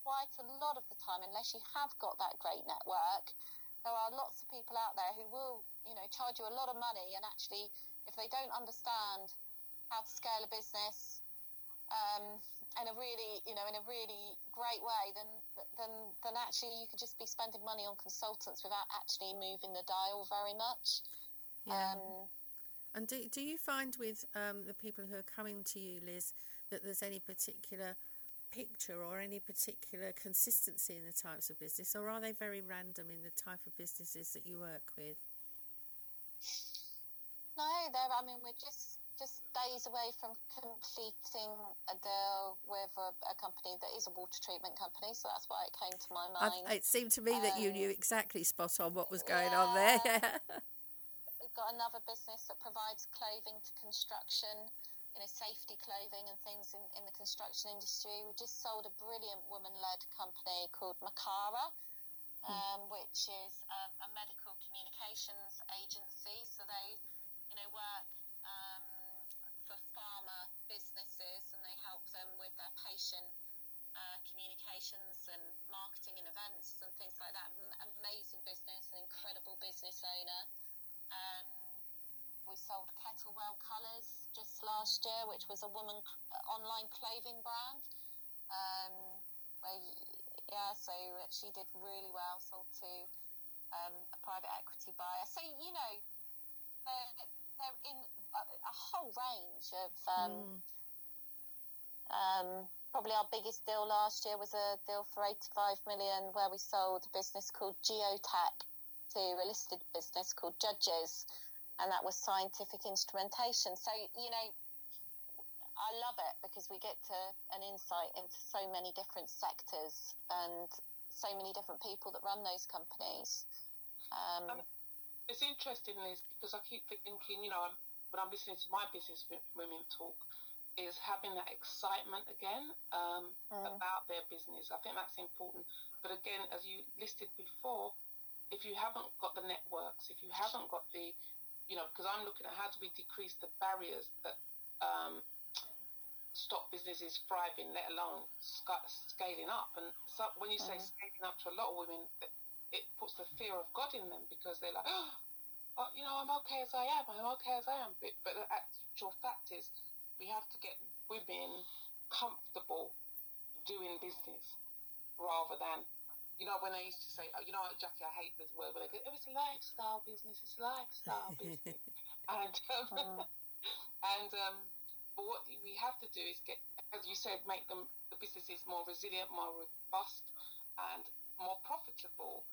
[SPEAKER 3] quite a lot of the time, unless you have got that great network, there are lots of people out there who will you know charge you a lot of money, and actually, if they don't understand how to scale a business um, in a really, you know, in a really great way, then then then actually you could just be spending money on consultants without actually moving the dial very much.
[SPEAKER 2] Yeah. Um, and do do you find with um, the people who are coming to you, Liz, that there's any particular picture or any particular consistency in the types of business, or are they very random in the type of businesses that you work with?
[SPEAKER 3] No, they're. I mean, we're just just days away from completing a deal with a, a, company that is a water treatment company, so that's why it came to my mind.
[SPEAKER 2] I, it seemed to me um, that you knew um, exactly spot on what was going yeah, on there.
[SPEAKER 3] We've got another business that provides clothing to construction, you know, safety clothing and things in, in the construction industry. We just sold a brilliant woman-led company called Makara. Hmm. Um, which is a, a medical communications agency. So they, you know, work patient uh, communications and marketing and events and things like that. amazing business, an incredible business owner. Um, we sold Kettlewell Colours just last year, which was a woman uh, online clothing brand. Um, where, yeah, so she did really well. Sold to um, a private equity buyer. So you know, they're, they're in a, a whole range of. Um, mm. Probably our biggest deal last year was a deal for 85 million where we sold a business called Geotek to a listed business called Judges, and that was scientific instrumentation. So, you know, I love it because we get to an insight into so many different sectors and so many different people that run those companies. Um, um,
[SPEAKER 4] it's interesting, Liz, because I keep thinking, you know, when I'm listening to my business women talk, is having that excitement again um, mm. about their business. I think that's important. But again, as you listed before, if you haven't got the networks, if you haven't got the, you know, because I'm looking at how do we decrease the barriers that um, stop businesses thriving, let alone sc- scaling up. And so when you mm. say scaling up to a lot of women, it puts the fear of God in them because they're like, oh, you know, I'm okay as I am. I'm okay as I am. But, but the actual fact is, we have to get women comfortable doing business rather than, you know, when they used to say, oh, you know Jackie, I hate this word, but they go, oh, it's a lifestyle business. It's a lifestyle business. And, um, mm. and, um, but what we have to do is get, as you said, make them the businesses more resilient, more robust, and more profitable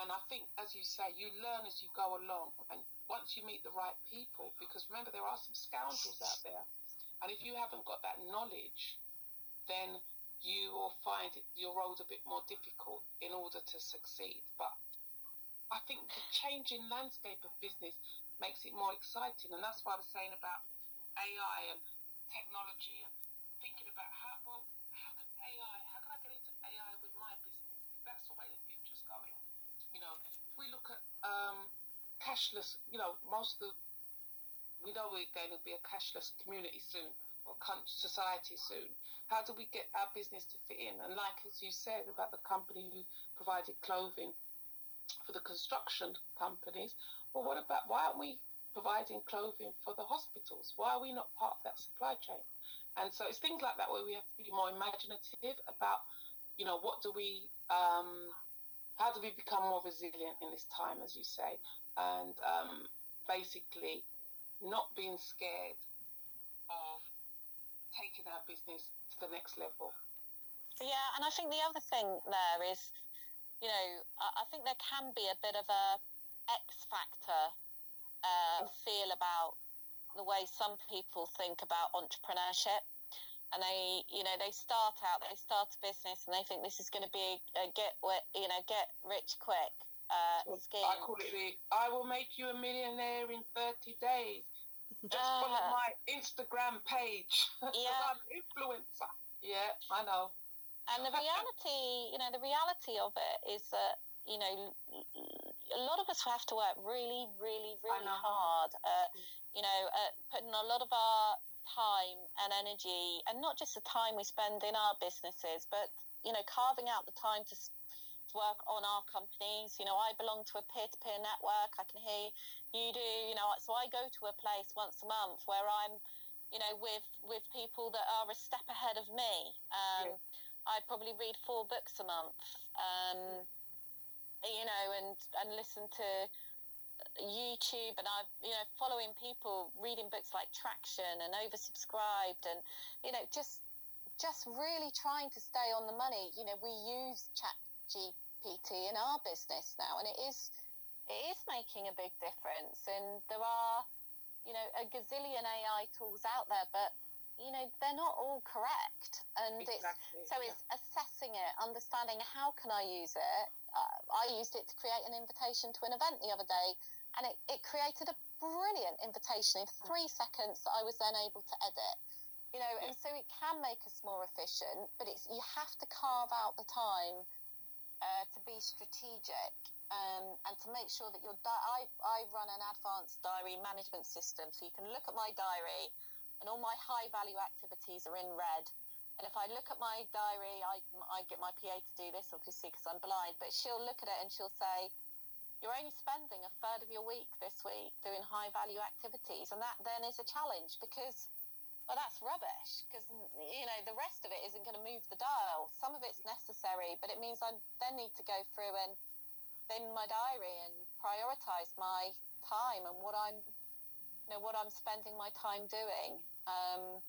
[SPEAKER 4] and I think, as you say, you learn as you go along. And once you meet the right people, because remember, there are some scoundrels out there. And if you haven't got that knowledge, then you will find your road a bit more difficult in order to succeed. But I think the changing landscape of business makes it more exciting. And that's why I was saying about AI and technology and thinking about how, well, how can AI, how can I get into AI with my business? That's the way the future's going you know, if we look at um, cashless, you know, most of we know we're going to be a cashless community soon or society soon. How do we get our business to fit in? And like as you said about the company who provided clothing for the construction companies, well, what about why aren't we providing clothing for the hospitals? Why are we not part of that supply chain? And so it's things like that where we have to be more imaginative about, you know, what do we um, how do we become more resilient in this time, as you say, and um, basically not being scared of taking our business to the next level.
[SPEAKER 3] Yeah, and I think the other thing there is, you know, I think there can be a bit of a X factor uh, feel about the way some people think about entrepreneurship and they you know they start out they start a business and they think this is going to be a get you know get rich quick uh, scheme.
[SPEAKER 4] I call it the I will make you a millionaire in 30 days. Just uh, follow my Instagram page. Yeah, I'm an influencer. Yeah, I know.
[SPEAKER 3] And the reality, you know, the reality of it is that you know a lot of us have to work really, really, really hard. At, you know, at putting a lot of our time and energy, and not just the time we spend in our businesses, but you know, carving out the time to, to work on our companies. You know, I belong to a peer-to-peer network. I can hear you do. You know, so I go to a place once a month where I'm you know, with with people that are a step ahead of me. Um, I probably read four books a month, um, you know, and and listen to YouTube, and I'm you know following people reading books like Traction and oversubscribed, and you know just just really trying to stay on the money. You know, we use Chat GPT in our business now, and it is it is making a big difference. And there are you know a gazillion AI tools out there, but you know they're not all correct and
[SPEAKER 4] Exactly,
[SPEAKER 3] it's so
[SPEAKER 4] yeah.
[SPEAKER 3] it's assessing it understanding how can i use it uh, i used it to create an invitation to an event the other day and it, it created a brilliant invitation in three seconds that i was then able to edit you know and so it can make us more efficient but it's you have to carve out the time uh, to be strategic um, and to make sure that your di- I, I run an advanced diary management system so you can look at my diary and all my high value activities are in red and if I look at my diary I, I get my PA to do this obviously because I'm blind but she'll look at it and she'll say you're only spending a third of your week this week doing high value activities and that then is a challenge because well that's rubbish because you know the rest of it isn't going to move the dial. Some of it's necessary but it means I then need to go through and in my diary and prioritize my time and what I'm you know what I'm spending my time doing. Um,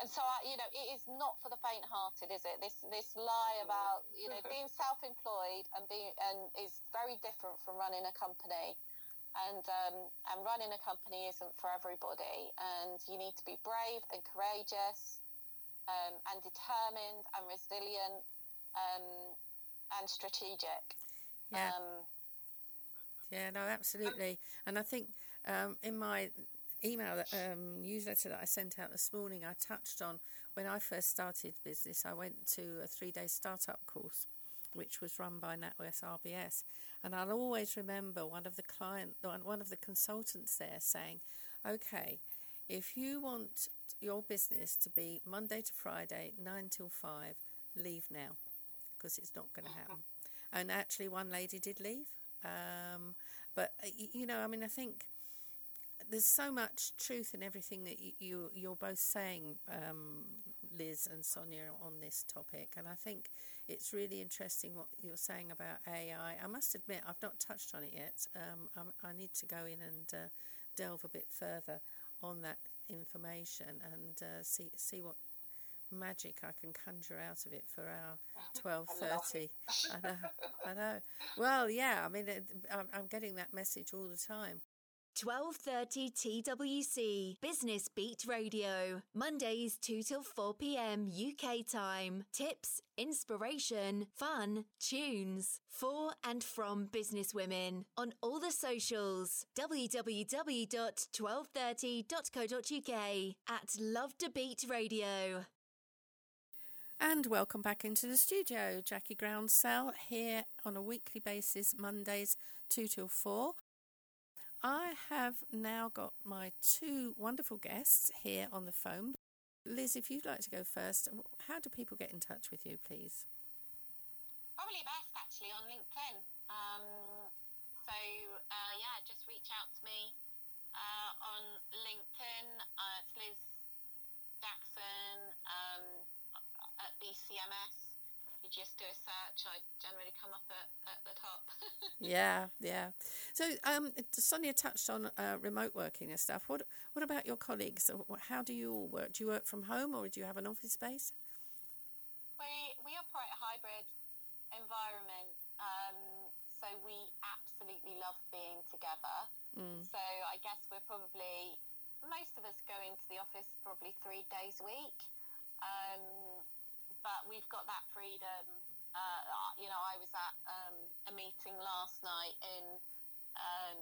[SPEAKER 3] and so I, you know it is not for the faint-hearted is it? This this lie about you know being self-employed and being and is very different from running a company and um, and running a company isn't for everybody and you need to be brave and courageous um, and determined and resilient um, and strategic
[SPEAKER 2] Yeah.
[SPEAKER 3] um,
[SPEAKER 2] Yeah, no, absolutely. And I think um, in my email that, um, newsletter that I sent out this morning, I touched on when I first started business, I went to a three day startup course, which was run by NatWest RBS. And I'll always remember one of the client, one of the consultants there saying, okay, if you want your business to be Monday to Friday, nine till five, leave now because it's not going to happen. And actually, one lady did leave. Um, but uh, you know, I mean, I think there's so much truth in everything that you, you you're both saying, um, Liz and Sonia, on this topic, and I think it's really interesting what you're saying about AI. I must admit, I've not touched on it yet. Um, I'm, I need to go in and uh, delve a bit further on that information and uh, see see what magic I can conjure out of it for our twelve thirty. I know, I know. Well, yeah. I mean, I'm, I'm getting that message all the time.
[SPEAKER 1] 12:30 TWC Business Beat Radio Mondays 2 till 4 p.m. UK time tips inspiration fun tunes for and from business women on all the socials www.1230.co.uk at LoveDaBeat Radio
[SPEAKER 2] And welcome back into the studio. Jackie Groundsell here on a weekly basis, Mondays 2 till 4. I have now got my two wonderful guests here on the phone. Liz, if you'd like to go first, how do people get in touch with you, please?
[SPEAKER 3] Probably best actually on LinkedIn. Um, so uh, yeah, just reach out to me uh, on LinkedIn. Uh, it's Liz Jackson um, at BCMS. Just do a search. I generally come up at, at the top.
[SPEAKER 2] Yeah, yeah. So, um, Sonia touched on uh, remote working and stuff. What What about your colleagues? How do you all work? Do you work from home or do you have an office space?
[SPEAKER 3] we we operate a hybrid environment, um, so we absolutely love being together.
[SPEAKER 2] Mm.
[SPEAKER 3] So I guess we're probably most of us go into the office probably three days a week, um, but we've got that freedom. Uh, you know, I was at um, a meeting last night in um,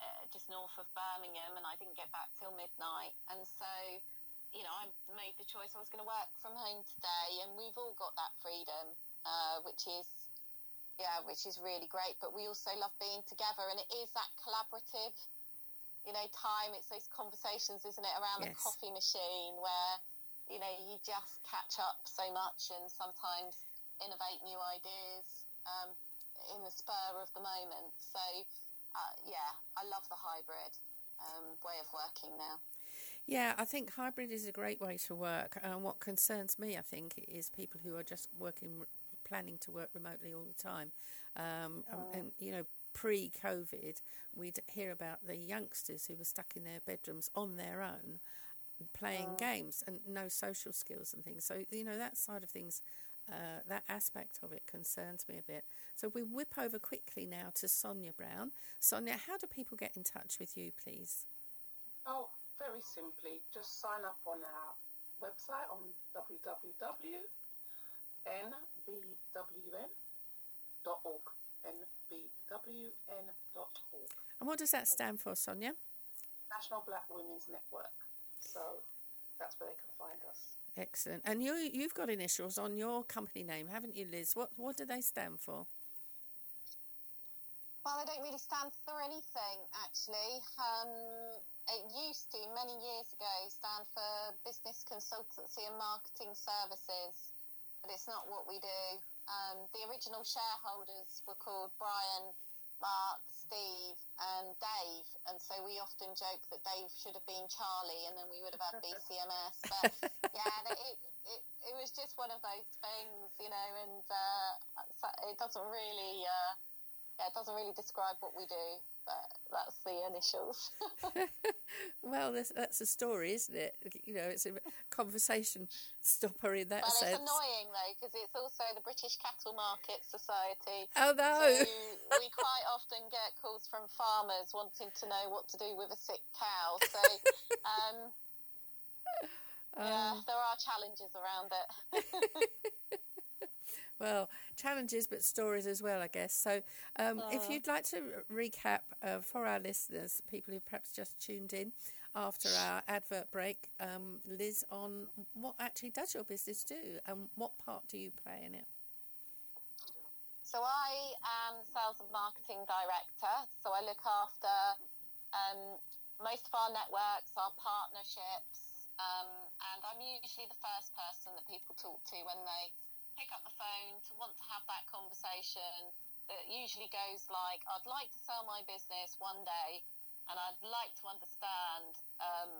[SPEAKER 3] uh, just north of Birmingham, and I didn't get back till midnight, and so you know, I made the choice I was going to work from home today, and we've all got that freedom, uh, which is, yeah, which is really great. But we also love being together, and it is that collaborative, you know, time. It's those conversations, isn't it, around the coffee machine where, you know, you just catch up so much and sometimes innovate new ideas um, in the spur of the moment. So, uh, yeah, I love the hybrid um, way of working now.
[SPEAKER 2] Yeah, I think hybrid is a great way to work. And what concerns me, I think, is people who are just working, planning to work remotely all the time. Um, and, and, you know, pre COVID, we'd hear about the youngsters who were stuck in their bedrooms on their own playing games and no social skills and things. So, you know, that side of things, uh, that aspect of it concerns me a bit. So we whip over quickly now to Sonia Brown. Sonia, how do people get in touch with you, please?
[SPEAKER 4] Oh, very simply, just sign up on our website on www.nbwn.org. nbwn.org.
[SPEAKER 2] And what does that stand for, Sonia?
[SPEAKER 4] National Black Women's Network. So that's where they can find us.
[SPEAKER 2] Excellent. And you you've got initials on your company name, haven't you, Liz? What what do they stand for?
[SPEAKER 3] Well, they don't really stand for anything, actually. Um, it used to, many years ago, stand for Business Consultancy and Marketing Services, but it's not what we do. Um, the original shareholders were called Brian, Mark, Steve, and Dave, and so we often joke that Dave should have been Charlie, and then we would have had BCMS. But yeah, it, it, it was just one of those things, you know, and uh, it doesn't really. Uh, yeah, it doesn't really describe what we do, but that's the initials.
[SPEAKER 2] well, that's, that's a story, isn't it? You know, it's a conversation stopper in that
[SPEAKER 3] well,
[SPEAKER 2] sense.
[SPEAKER 3] it's annoying though because it's also the British Cattle Market Society.
[SPEAKER 2] Oh no!
[SPEAKER 3] So we quite often get calls from farmers wanting to know what to do with a sick cow. So. Um, yeah, there are challenges around it.
[SPEAKER 2] Well, challenges but stories as well, I guess. So, um, if
[SPEAKER 3] Uh.
[SPEAKER 2] you'd like to recap uh, for our listeners, people who perhaps just tuned in after our advert break, um, Liz, on what actually does your business do and what part do you play in it?
[SPEAKER 3] So I am sales and marketing director. So I look after um, most of our networks, our partnerships, um, and I'm usually the first person that people talk to when they pick up the phone to want to have that conversation. That usually goes like, "I'd like to sell my business one day, and I'd like to understand um,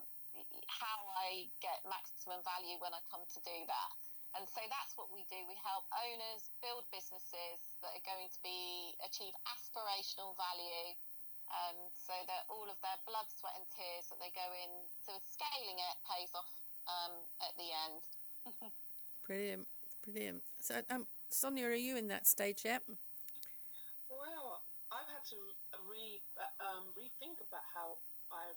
[SPEAKER 3] how I get maximum value when I come to do that." And so that's what we do. We help owners build businesses that are going to be achieve aspirational value, um, so that all of their blood, sweat, and tears that they go in to scaling it pays off um, at the end.
[SPEAKER 2] Brilliant, brilliant. So, um, Sonia, are you in that stage yet?
[SPEAKER 4] Well, I've had to re um, rethink about how I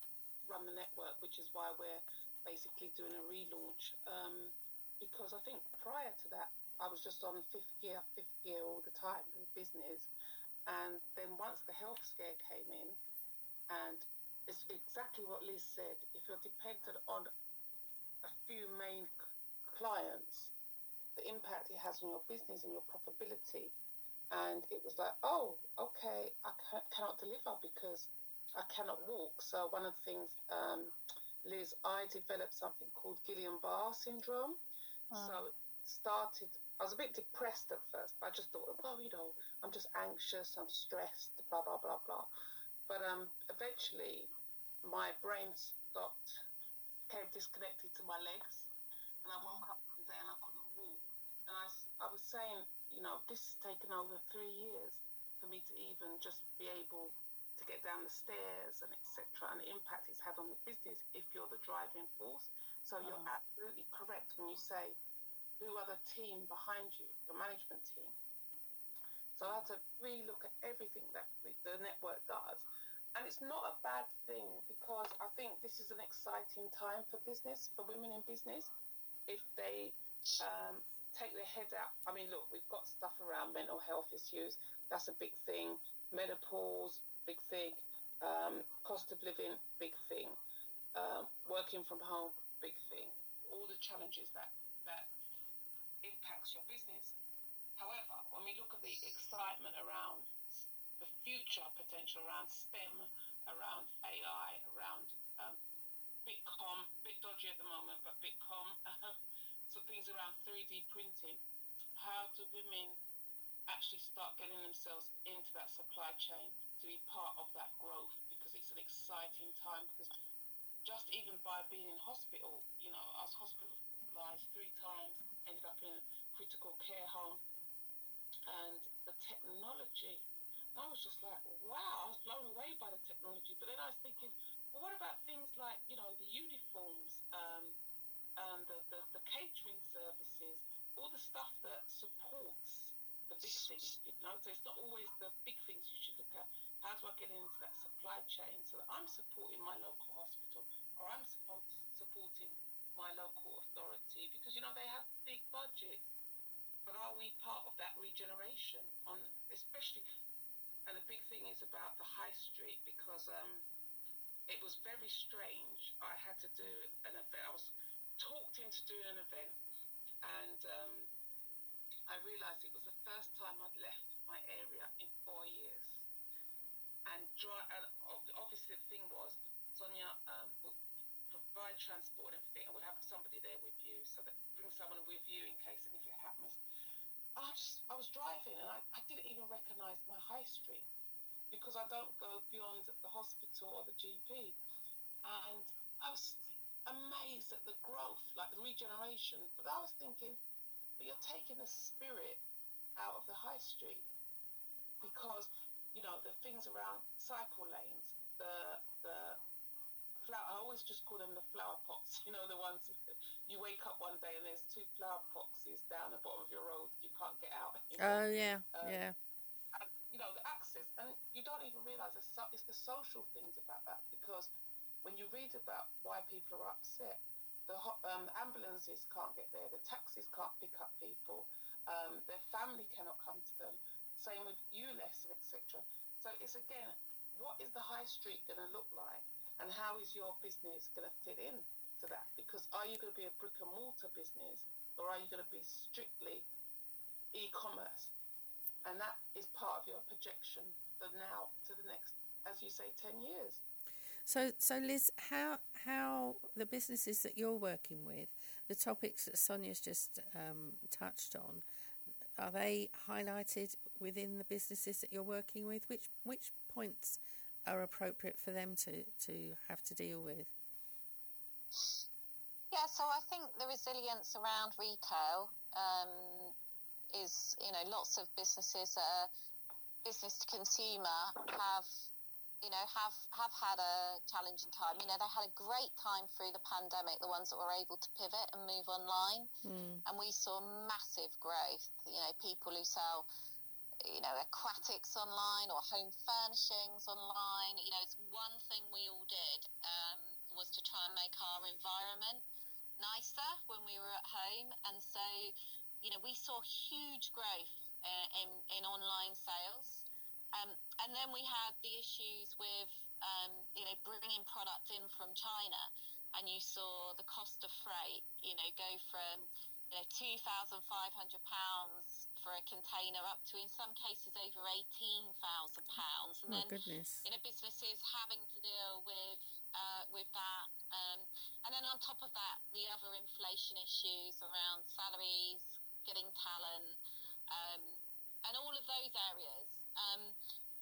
[SPEAKER 4] run the network, which is why we're basically doing a relaunch. Um, because I think prior to that, I was just on fifth gear, fifth gear all the time in business, and then once the health scare came in, and it's exactly what Liz said. If you're dependent on a few main clients, the impact it has on your business and your profitability and it was like, oh, okay, I ca- cannot deliver because I cannot walk. So one of the things, um, Liz, I developed something called Guillain-Barre syndrome. So it started. I was a bit depressed at first, but I just thought, well, you know, I'm just anxious, I'm stressed, blah blah blah blah. But um, eventually, my brain stopped, became disconnected to my legs, and I woke up one day and I couldn't walk. And I, was saying, you know, this has taken over three years for me to even just be able to get down the stairs and etc. And the impact it's had on the business if you're the driving force. So you're absolutely correct when you say, who are the team behind you, the management team. So I had to really look at everything that the, the network does. And it's not a bad thing because I think this is an exciting time for business, for women in business, if they um, take their head out. I mean, look, we've got stuff around mental health issues. That's a big thing. Menopause, big thing. Um, cost of living, big thing. Um, working from home, big thing. All the challenges that that impacts your business. However, when we look at the excitement around the future potential around STEM, around AI, around um, Bitcoin, bit dodgy at the moment, but Bitcoin, um, things around 3D printing. How do women actually start getting themselves into that supply chain to be part of that growth? Because it's an exciting time. Because just even by being in hospital, you know, I was hospitalized three times, ended up in a critical care home, and the technology. I was just like, wow, I was blown away by the technology. But then I was thinking, well, what about things like, you know, the uniforms, um, and the, the, the catering services, all the stuff that supports the big things, you know? So it's not always the big things you should look at. How do I get into that supply chain so that I'm supporting my local hospital or I'm support, supporting my local authority because you know they have big budgets. But are we part of that regeneration on especially and the big thing is about the high street because um, it was very strange. I had to do an event. I was talked into doing an event, and um, I realised it was the first time I'd left my area in four years and dry. And obviously, the thing was, Sonia um, will provide transport and everything, and we'll have somebody there with you, so that bring someone with you in case anything happens. I just, I was driving, and I, I didn't even recognise my high street because I don't go beyond the hospital or the GP, and I was amazed at the growth, like the regeneration. But I was thinking, but you're taking the spirit out of the high street because you know, the things around cycle lanes, the the flower. I always just call them the flower pots. You know, the ones you wake up one day and there's two flower boxes down the bottom of your road. You can't get out.
[SPEAKER 2] Oh yeah, um, yeah.
[SPEAKER 4] And, you know the access, and you don't even realise it's the social things about that because when you read about why people are upset, the um, ambulances can't get there, the taxis can't pick up people, um, their family cannot come to them same with ULEZ, etc. So it's again, what is the high street going to look like, and how is your business going to fit in to that? Because are you going to be a brick and mortar business, or are you going to be strictly e-commerce? And that is part of your projection of now to the next, as you say, ten years.
[SPEAKER 2] So, so Liz, how how the businesses that you're working with, the topics that Sonia's just um, touched on, are they highlighted within the businesses that you're working with? Which which points are appropriate for them to, to have to deal with?
[SPEAKER 3] Yeah, so I think the resilience around retail um, is, you know, lots of businesses that are business to consumer have you know, have have had a challenging time. You know, they had a great time through the pandemic, the ones that were able to pivot and move online, mm. and we saw massive growth. You know, people who sell, you know, aquatics online or home furnishings online. You know, it's one thing we all did um, was to try and make our environment nicer when we were at home, and so, you know, we saw huge growth uh, in in online sales. Um, and then we had the issues with, um, you know, bringing product in from China, and you saw the cost of freight, you know, go from, you know, two thousand five hundred pounds for a container up to, in some cases, over eighteen thousand pounds.
[SPEAKER 2] And oh, then, goodness.
[SPEAKER 3] you know, businesses having to deal with uh, with that, um, and then on top of that, the other inflation issues around salaries, getting talent, um, and all of those areas. Um,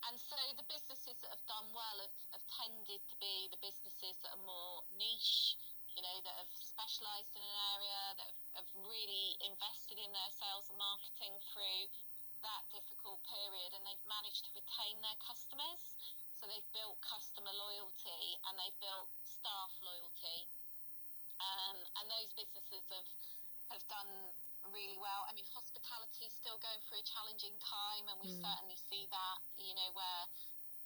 [SPEAKER 3] and so the businesses that have done well have, have tended to be the businesses that are more niche, you know, that have specialised in an area, that have, really invested in their sales and marketing through that difficult period, and they've managed to retain their customers. So they've built customer loyalty and they've built staff loyalty. Um, and those businesses have have done really well. I mean, hospitality is still going through a challenging time, and we mm. certainly see that, you know, where,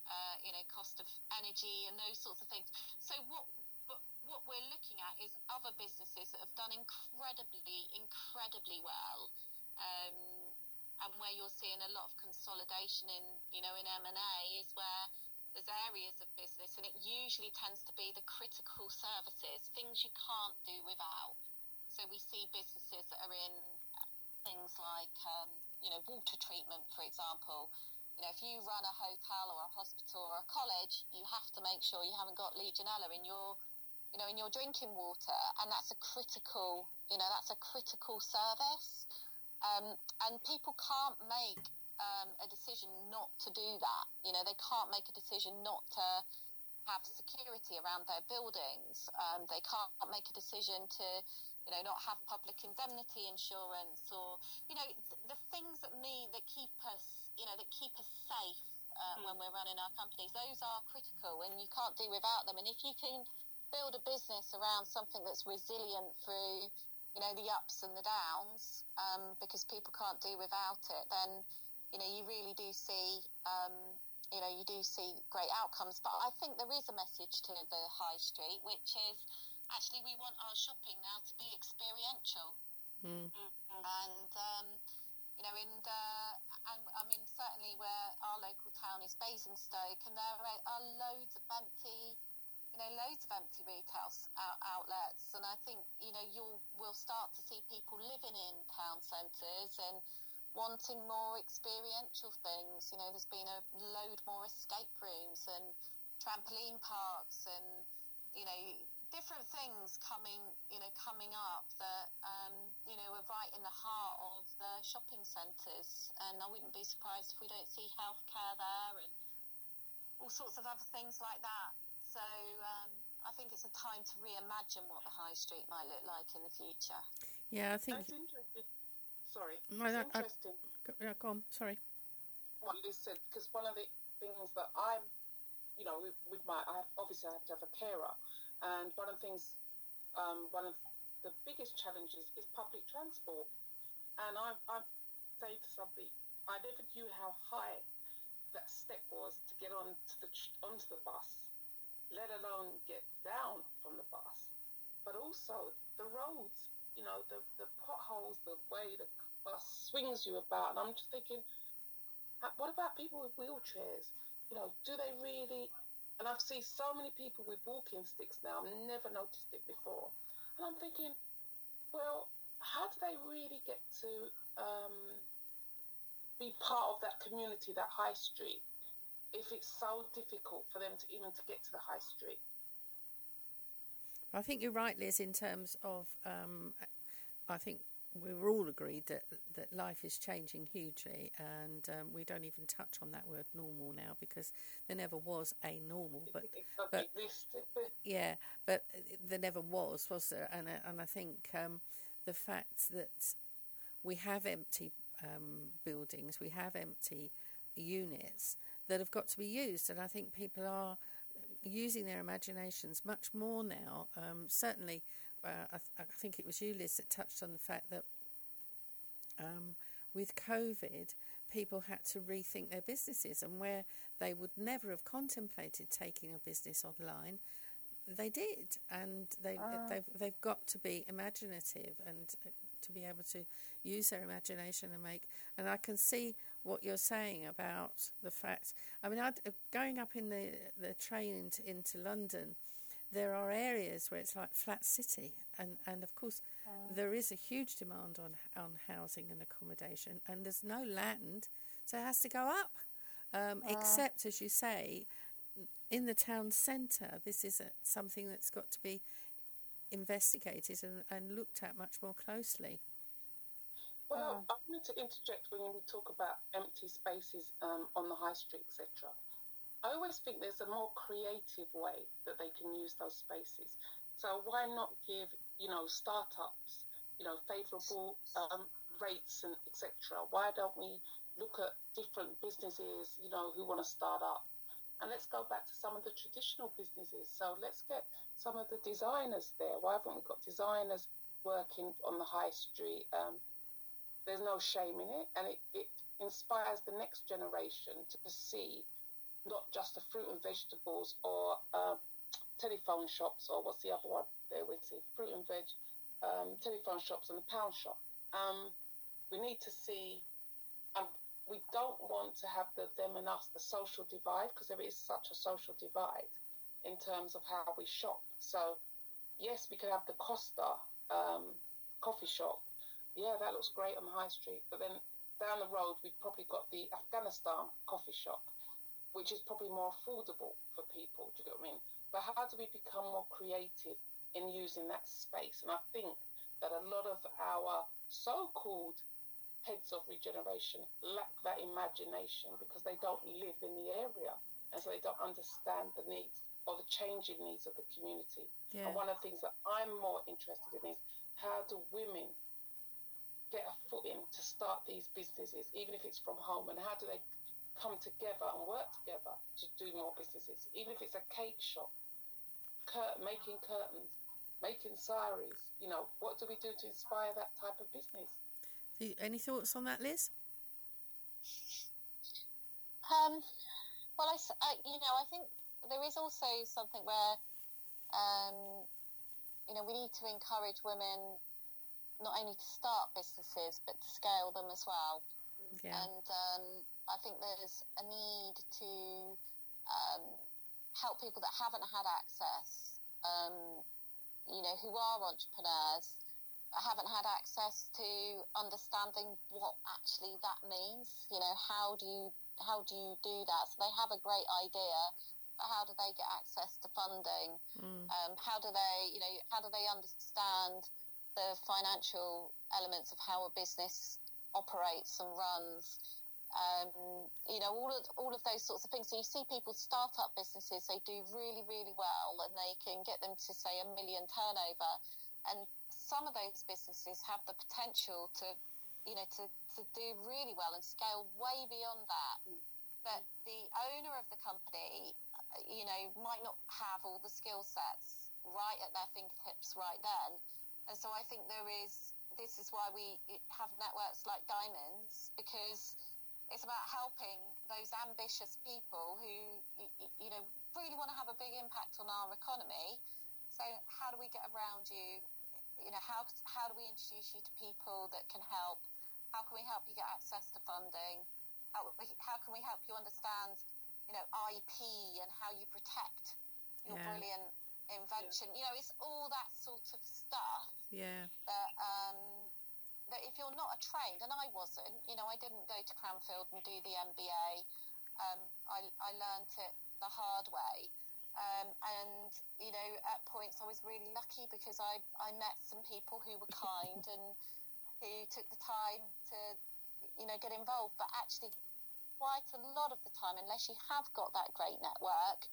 [SPEAKER 3] uh, you know, cost of energy and those sorts of things. So what, but what we're looking at is other businesses that have done incredibly, incredibly well, um, and where you're seeing a lot of consolidation in, you know, in M&A is where there's areas of business, and it usually tends to be the critical services, things you can't do without. So we see businesses that are in things like, um, you know, water treatment, for example. You know, if you run a hotel or a hospital or a college, you have to make sure you haven't got Legionella in your, you know, in your drinking water, and that's a critical, you know, that's a critical service. Um, and people can't make um, a decision not to do that. You know, they can't make a decision not to have security around their buildings. Um, they can't make a decision to, you know, not have public indemnity insurance or, you know, th- the things that me that keep us, you know, that keep us safe uh, mm. when we're running our companies. Those are critical, and you can't do without them. And if you can build a business around something that's resilient through, you know, the ups and the downs, um, because people can't do without it, then you know you really do see. Um, you know, you do see great outcomes, but I think there is a message to the high street, which is actually we want our shopping now to be experiential. Mm. And um, you know, in uh, and I mean certainly where our local town is Basingstoke, and there are loads of empty you know, loads of empty retail outlets, and I think you know you'll we'll start to see people living in town centres and wanting more experiential things. You know, there's been a load more escape rooms and trampoline parks, and you know, different things coming you know coming up that um, you know are right in the heart of the shopping centres, and I wouldn't be surprised if we don't see healthcare there and all sorts of other things like that. So um, I think it's a time to reimagine what the high street might look like in the future.
[SPEAKER 2] Yeah, I think.
[SPEAKER 4] That's interesting. Sorry.
[SPEAKER 2] No,
[SPEAKER 4] no, interesting.
[SPEAKER 2] go, yeah, go on. Sorry.
[SPEAKER 4] What Liz said, because one of the things that I'm, you know, with, with my, I have, obviously I have to have a carer, and one of the things, um, one of the biggest challenges is public transport, and I, I say to somebody, I never knew how high that step was to get onto the onto the bus let alone get down from the bus. But also the roads, you know, the, the potholes, the way the bus swings you about. And I'm just thinking, what about people with wheelchairs? You know, do they really? And I've seen so many people with walking sticks now. I've never noticed it before. And I'm thinking, well, how do they really get to um, be part of that community, that high street? if it's so difficult for them to even to get to the high street.
[SPEAKER 2] I think you're right, Liz. In terms of, um, I think we were all agreed that that life is changing hugely, and um, we don't even touch on that word normal now because there never was a normal. But but yeah, but there never was, was there? And and I think um, the fact that we have empty um, buildings, we have empty units that have got to be used. And I think people are using their imaginations much more now. Um, certainly, uh, I, th- I, think it was you, Liz, that touched on the fact that um, with COVID, people had to rethink their businesses, and where they would never have contemplated taking a business online, they did, and they uh. they've they've got to be imaginative and uh, to be able to use their imagination and make. And I can see what you're saying about the fact. I mean, I'd, uh, going up in the the train into, into London, there are areas where it's like flat city, and and of course oh. there is a huge demand on on housing and accommodation, and there's no land, so it has to go up. Um, oh. Except, as you say, in the town centre, this is a, something that's got to be investigated and, and looked at much more closely.
[SPEAKER 4] Well, oh. I wanted to interject when we talk about empty spaces um, on the high street, etc. I always think there's a more creative way that they can use those spaces. So why not give, you know, startups, you know, favourable um, rates and etc. Why don't we look at different businesses, you know, who want to start up? And let's go back to some of the traditional businesses. So let's get some of the designers there. Why haven't we got designers working on the high street? Um, there's no shame in it, and it, it inspires the next generation to see not just the fruit and vegetables or uh, telephone shops or what's the other one there we see fruit and veg um, telephone shops and the pound shop. Um, we need to see, and we don't want to have the them and us the social divide because there is such a social divide in terms of how we shop. So yes, we could have the Costa um, coffee shop yeah, that looks great on the high street. But then down the road, we've probably got the Afghanistan coffee shop, which is probably more affordable for people. Do you get what I mean? But how do we become more creative in using that space? And I think that a lot of our so-called heads of regeneration lack that imagination because they don't live in the area and so they don't understand the needs. or the changing needs of the community.
[SPEAKER 2] Yeah.
[SPEAKER 4] And one of the things that I'm more interested in is how do women get a foot in to start these businesses, even if it's from home, and how do they come together and work together to do more businesses, even if it's a cake shop, cur- making curtains, making saris. You know, what do we do to inspire that type of business?
[SPEAKER 2] Any thoughts on that, Liz?
[SPEAKER 3] Um, well, I, I, you know, I think there is also something where, um, you know, we need to encourage women not only to start businesses but to scale them as well.
[SPEAKER 2] Yeah.
[SPEAKER 3] And um, I think there's a need to um, help people that haven't had access, um, you know, who are entrepreneurs, haven't had access to understanding what actually that means. You know, how do you how do you do that? So they have a great idea, but how do they get access to funding?
[SPEAKER 2] Mm.
[SPEAKER 3] Um, how do they, you know, how do they understand the financial elements of how a business operates and runs? Um, you know, all of all of those sorts of things. So you see people start up businesses, they do really, really well, and they can get them to say a million turnover, and some of those businesses have the potential to you know, to, to do really well and scale way beyond that. But the owner of the company, you know, might not have all the skill sets right at their fingertips right then. And so I think there is, this is why we have networks like Diamonds, because it's about helping those ambitious people who, you know, really want to have a big impact on our economy. So how do we get around you? You know, how, how do we introduce you to people that can help? How can we help you get access to funding? How, how can we help you understand, you know, IP and how you protect your
[SPEAKER 2] Yeah.
[SPEAKER 3] brilliant invention? You know, it's all that sort of stuff
[SPEAKER 2] Yeah.
[SPEAKER 3] that um, that if you're not a trained, and I wasn't, you know, I didn't go to Cranfield and do the MBA. Um, I, I learnt it the hard way. Um, and, you know, at points I was really lucky because I, I met some people who were kind and who took the time to, you know, get involved. But actually, quite a lot of the time, unless you have got that great network,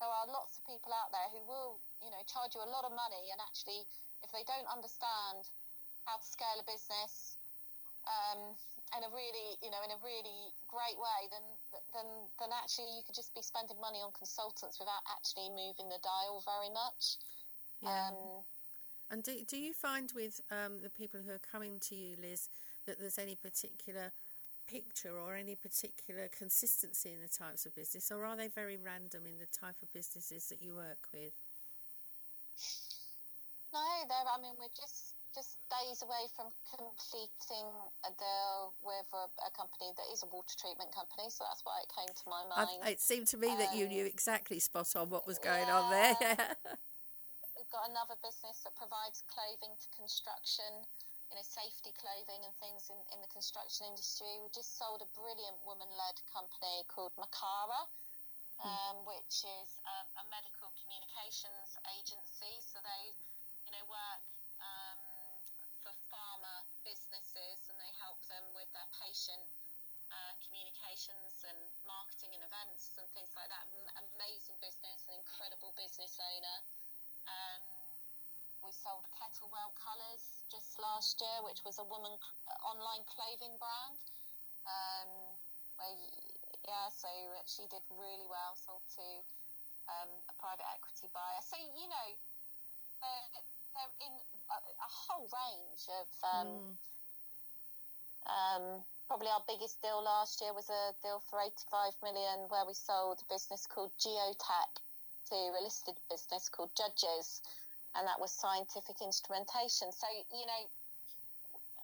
[SPEAKER 3] there are lots of people out there who will, you know, charge you a lot of money and actually, if they don't understand how to scale a business um, in a really, you know, in a really great way, then then then actually you could just be spending money on consultants without actually moving the dial very much.
[SPEAKER 2] Yeah.
[SPEAKER 3] Um,
[SPEAKER 2] And do, do you find with um, the people who are coming to you, Liz, that there's any particular picture or any particular consistency in the types of business, or are they very random in the type of businesses that you work with?
[SPEAKER 3] no, there. I mean, we're just just days away from completing a deal with a, a company that is a water treatment company, so that's why it came to my
[SPEAKER 2] I,
[SPEAKER 3] mind.
[SPEAKER 2] it seemed to me that you
[SPEAKER 3] Um,
[SPEAKER 2] knew exactly spot on what was going on there.
[SPEAKER 3] We've got another business that provides clothing to construction, you know, safety clothing and things in, in the construction industry. We just sold a brilliant woman-led company called Makara, um, which is um, a medical communications agency. So they, you know, work communications and marketing and events and things like that. Amazing business, an incredible business owner. Um, we sold Kettlewell Colours just last year, which was a woman online clothing brand. Um, where, yeah, so she did really well. Sold to um, a private equity buyer. So you know, they're, they're in a, a whole range of. Um,
[SPEAKER 2] Mm.
[SPEAKER 3] Probably our biggest deal last year was a deal for 85 million where we sold a business called Geotek to a listed business called Judges, and that was scientific instrumentation. So, you know,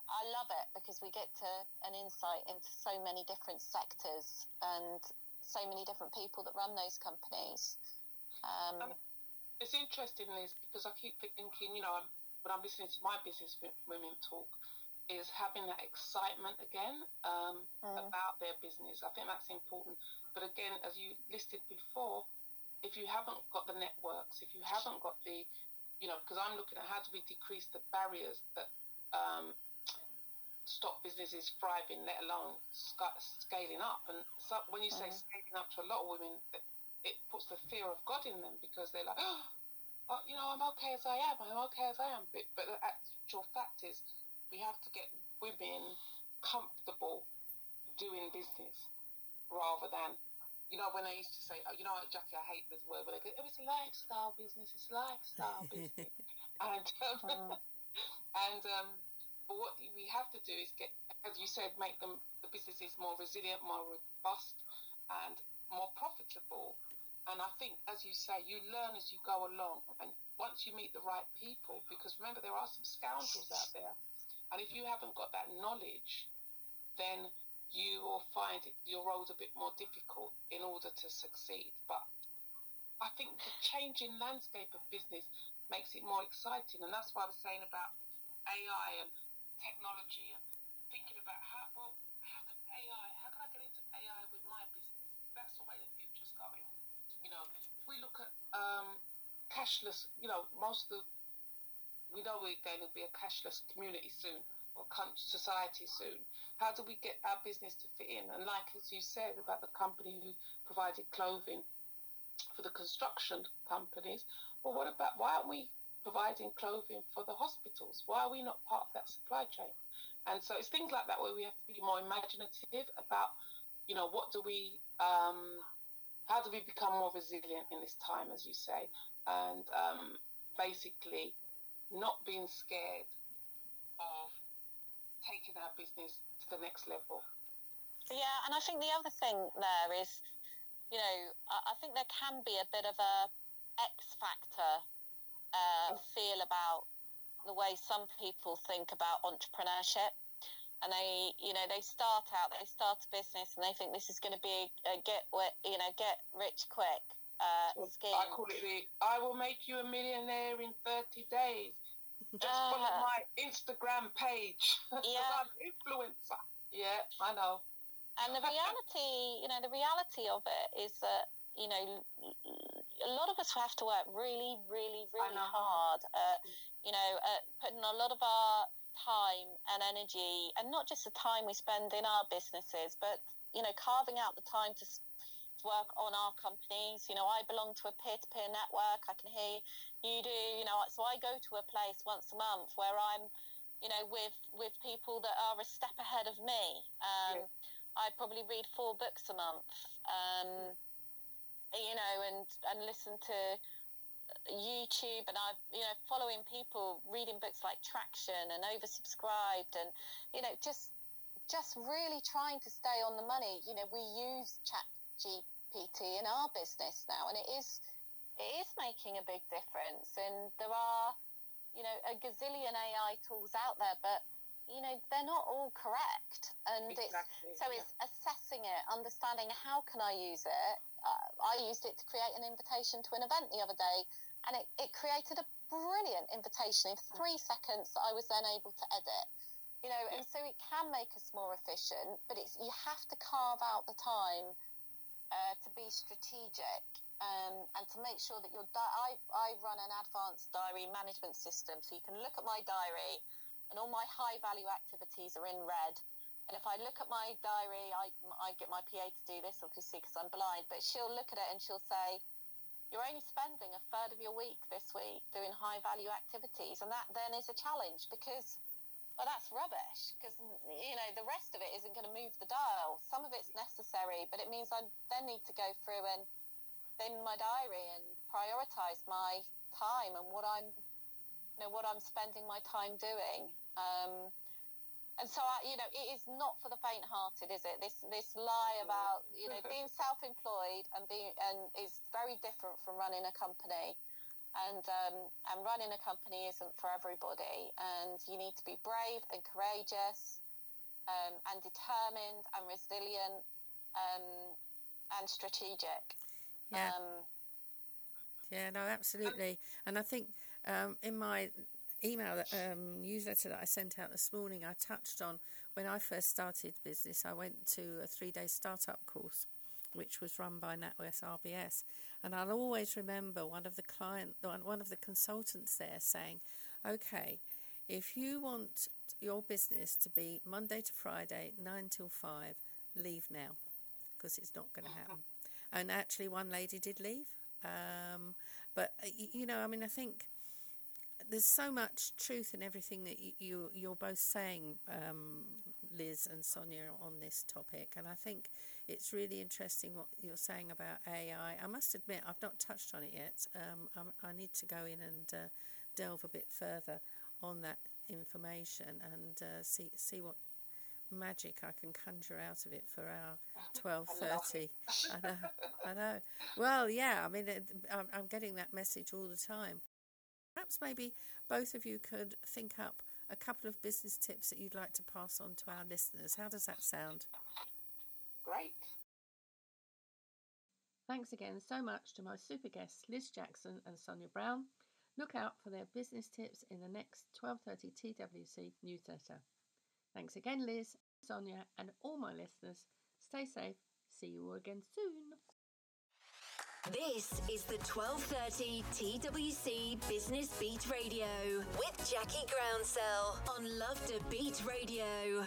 [SPEAKER 3] I love it because we get to an insight into so many different sectors and so many different people that run those companies. Um,
[SPEAKER 4] It's interesting, Liz, because I keep thinking, you know, when I'm listening to my business women talk, is having that excitement again um,
[SPEAKER 3] Mm.
[SPEAKER 4] about their business. I think that's important. But again, as you listed before, if you haven't got the networks, if you haven't got the, you know, because I'm looking at how do we decrease the barriers that um, stop businesses thriving, let alone sc- scaling up. And so when you say
[SPEAKER 3] Mhm.
[SPEAKER 4] scaling up to a lot of women, it puts the fear of God in them because they're like, oh, you know, I'm okay as I am. I'm okay as I am. But, but the actual fact is, we have to get women comfortable doing business rather than you know, when I used to say, oh, you know Jackie, I hate this word, but I go, oh, it's lifestyle business, it's lifestyle business. and um, mm. and um, but what we have to do is get, as you said, make them the businesses more resilient, more robust, and more profitable. And I think, as you say, you learn as you go along, and once you meet the right people, because remember there are some scoundrels out there, and if you haven't got that knowledge, then you will find your road a bit more difficult in order to succeed. But I think the changing landscape of business makes it more exciting, and that's why I was saying about AI and technology and thinking about how well how can AI how can I get into AI with my business if that's the way the future's going. You know, if we look at um, cashless, you know, most of the we know we're going to be a cashless community soon or society soon. How do we get our business to fit in? And like as you said about the company who provided clothing for the construction companies, well, what about why aren't we providing clothing for the hospitals? Why are we not part of that supply chain? And so it's things like that where we have to be more imaginative about, you know, what do we, um, how do we become more resilient in this time, as you say, and um, basically not being scared of taking our business to the next level.
[SPEAKER 3] Yeah, and I think the other thing there is, you know, I think there can be a bit of a X factor uh, feel about the way some people think about entrepreneurship. And they, you know, they start out, they start a business, and they think this is going to be a get, you know, get rich quick uh, scheme.
[SPEAKER 4] I call it the "I will make you a millionaire in thirty days." Just uh, follow my Instagram page. Yeah. I'm an influencer. Yeah, I know.
[SPEAKER 3] And the reality, you know, the reality of it is that, you know, a lot of us have to work really, really, really hard. Uh, you know, uh, putting a lot of our time and energy, and not just the time we spend in our businesses, but you know, carving out the time to work on our companies. You know, I belong to a peer-to-peer network. I can hear you do. You know, so I go to a place once a month where I'm, you know, with with people that are a step ahead of me. Um, yeah. I probably read four books a month. Um, you know, and and listen to YouTube and I've you know following people reading books like Traction and oversubscribed and you know just just really trying to stay on the money. You know, we use Chat GPT in our business now, and it is it is making a big difference. And there are, you know, a gazillion AI tools out there, but you know they're not all correct. And exactly. it's so it's assessing it, understanding how can I use it. Uh, I used it to create an invitation to an event the other day, and it, it created a brilliant invitation in three seconds I was then able to edit you know, and so it can make us more efficient, but it's you have to carve out the time uh, to be strategic um, and to make sure that your di- I, I run an advanced diary management system so you can look at my diary and all my high value activities are in red. And if I look at my diary I, I get my PA to do this obviously because I'm blind but she'll look at it and she'll say you're only spending a third of your week this week doing high value activities and that then is a challenge because well, that's rubbish because you know the rest of it isn't going to move the dial. Some of it's necessary, but it means I then need to go through and in my diary and prioritize my time and what I'm, you know, what I'm spending my time doing. Um, and so, I, you know, it is not for the faint-hearted, is it? This this lie about you know being self-employed and being and is very different from running a company and um, and running a company isn't for everybody. And you need to be brave and courageous um, and determined and resilient um, and strategic.
[SPEAKER 2] Yeah. Um, yeah no absolutely. And i think um, in my email um, newsletter that i sent out this morning i touched on when i first started business i went to a three-day startup course which was run by NatWest RBS. And I'll always remember one of the client, one of the consultants there saying, "Okay, if you want your business to be Monday to Friday, nine till five, leave now, because it's not going to happen." and actually, one lady did leave. Um, but uh, you know, I mean, I think there's so much truth in everything that you, you you're both saying, um, Liz and Sonia, on this topic, and I think it's really interesting what you're saying about AI. I must admit, I've not touched on it yet. Um, i need to go in and uh, delve a bit further on that information and uh, see see what magic I can conjure out of it for our twelve thirty. I know, I know. Well, yeah. I mean, it, I'm, I'm getting that message all the time. Perhaps maybe both of you could think up a couple of business tips that you'd like to pass on to our listeners. How does that sound?
[SPEAKER 4] Great.
[SPEAKER 2] Thanks again so much to my super guests Liz Jackson and Sonia Brown. Look out for their business tips in the next 12:30 TWC newsletter. Thanks again Liz, Sonia and all my listeners. Stay safe. See you all again soon.
[SPEAKER 1] This is the 1230 TWC Business Beat Radio with Jackie Groundsell on Love to Beat Radio.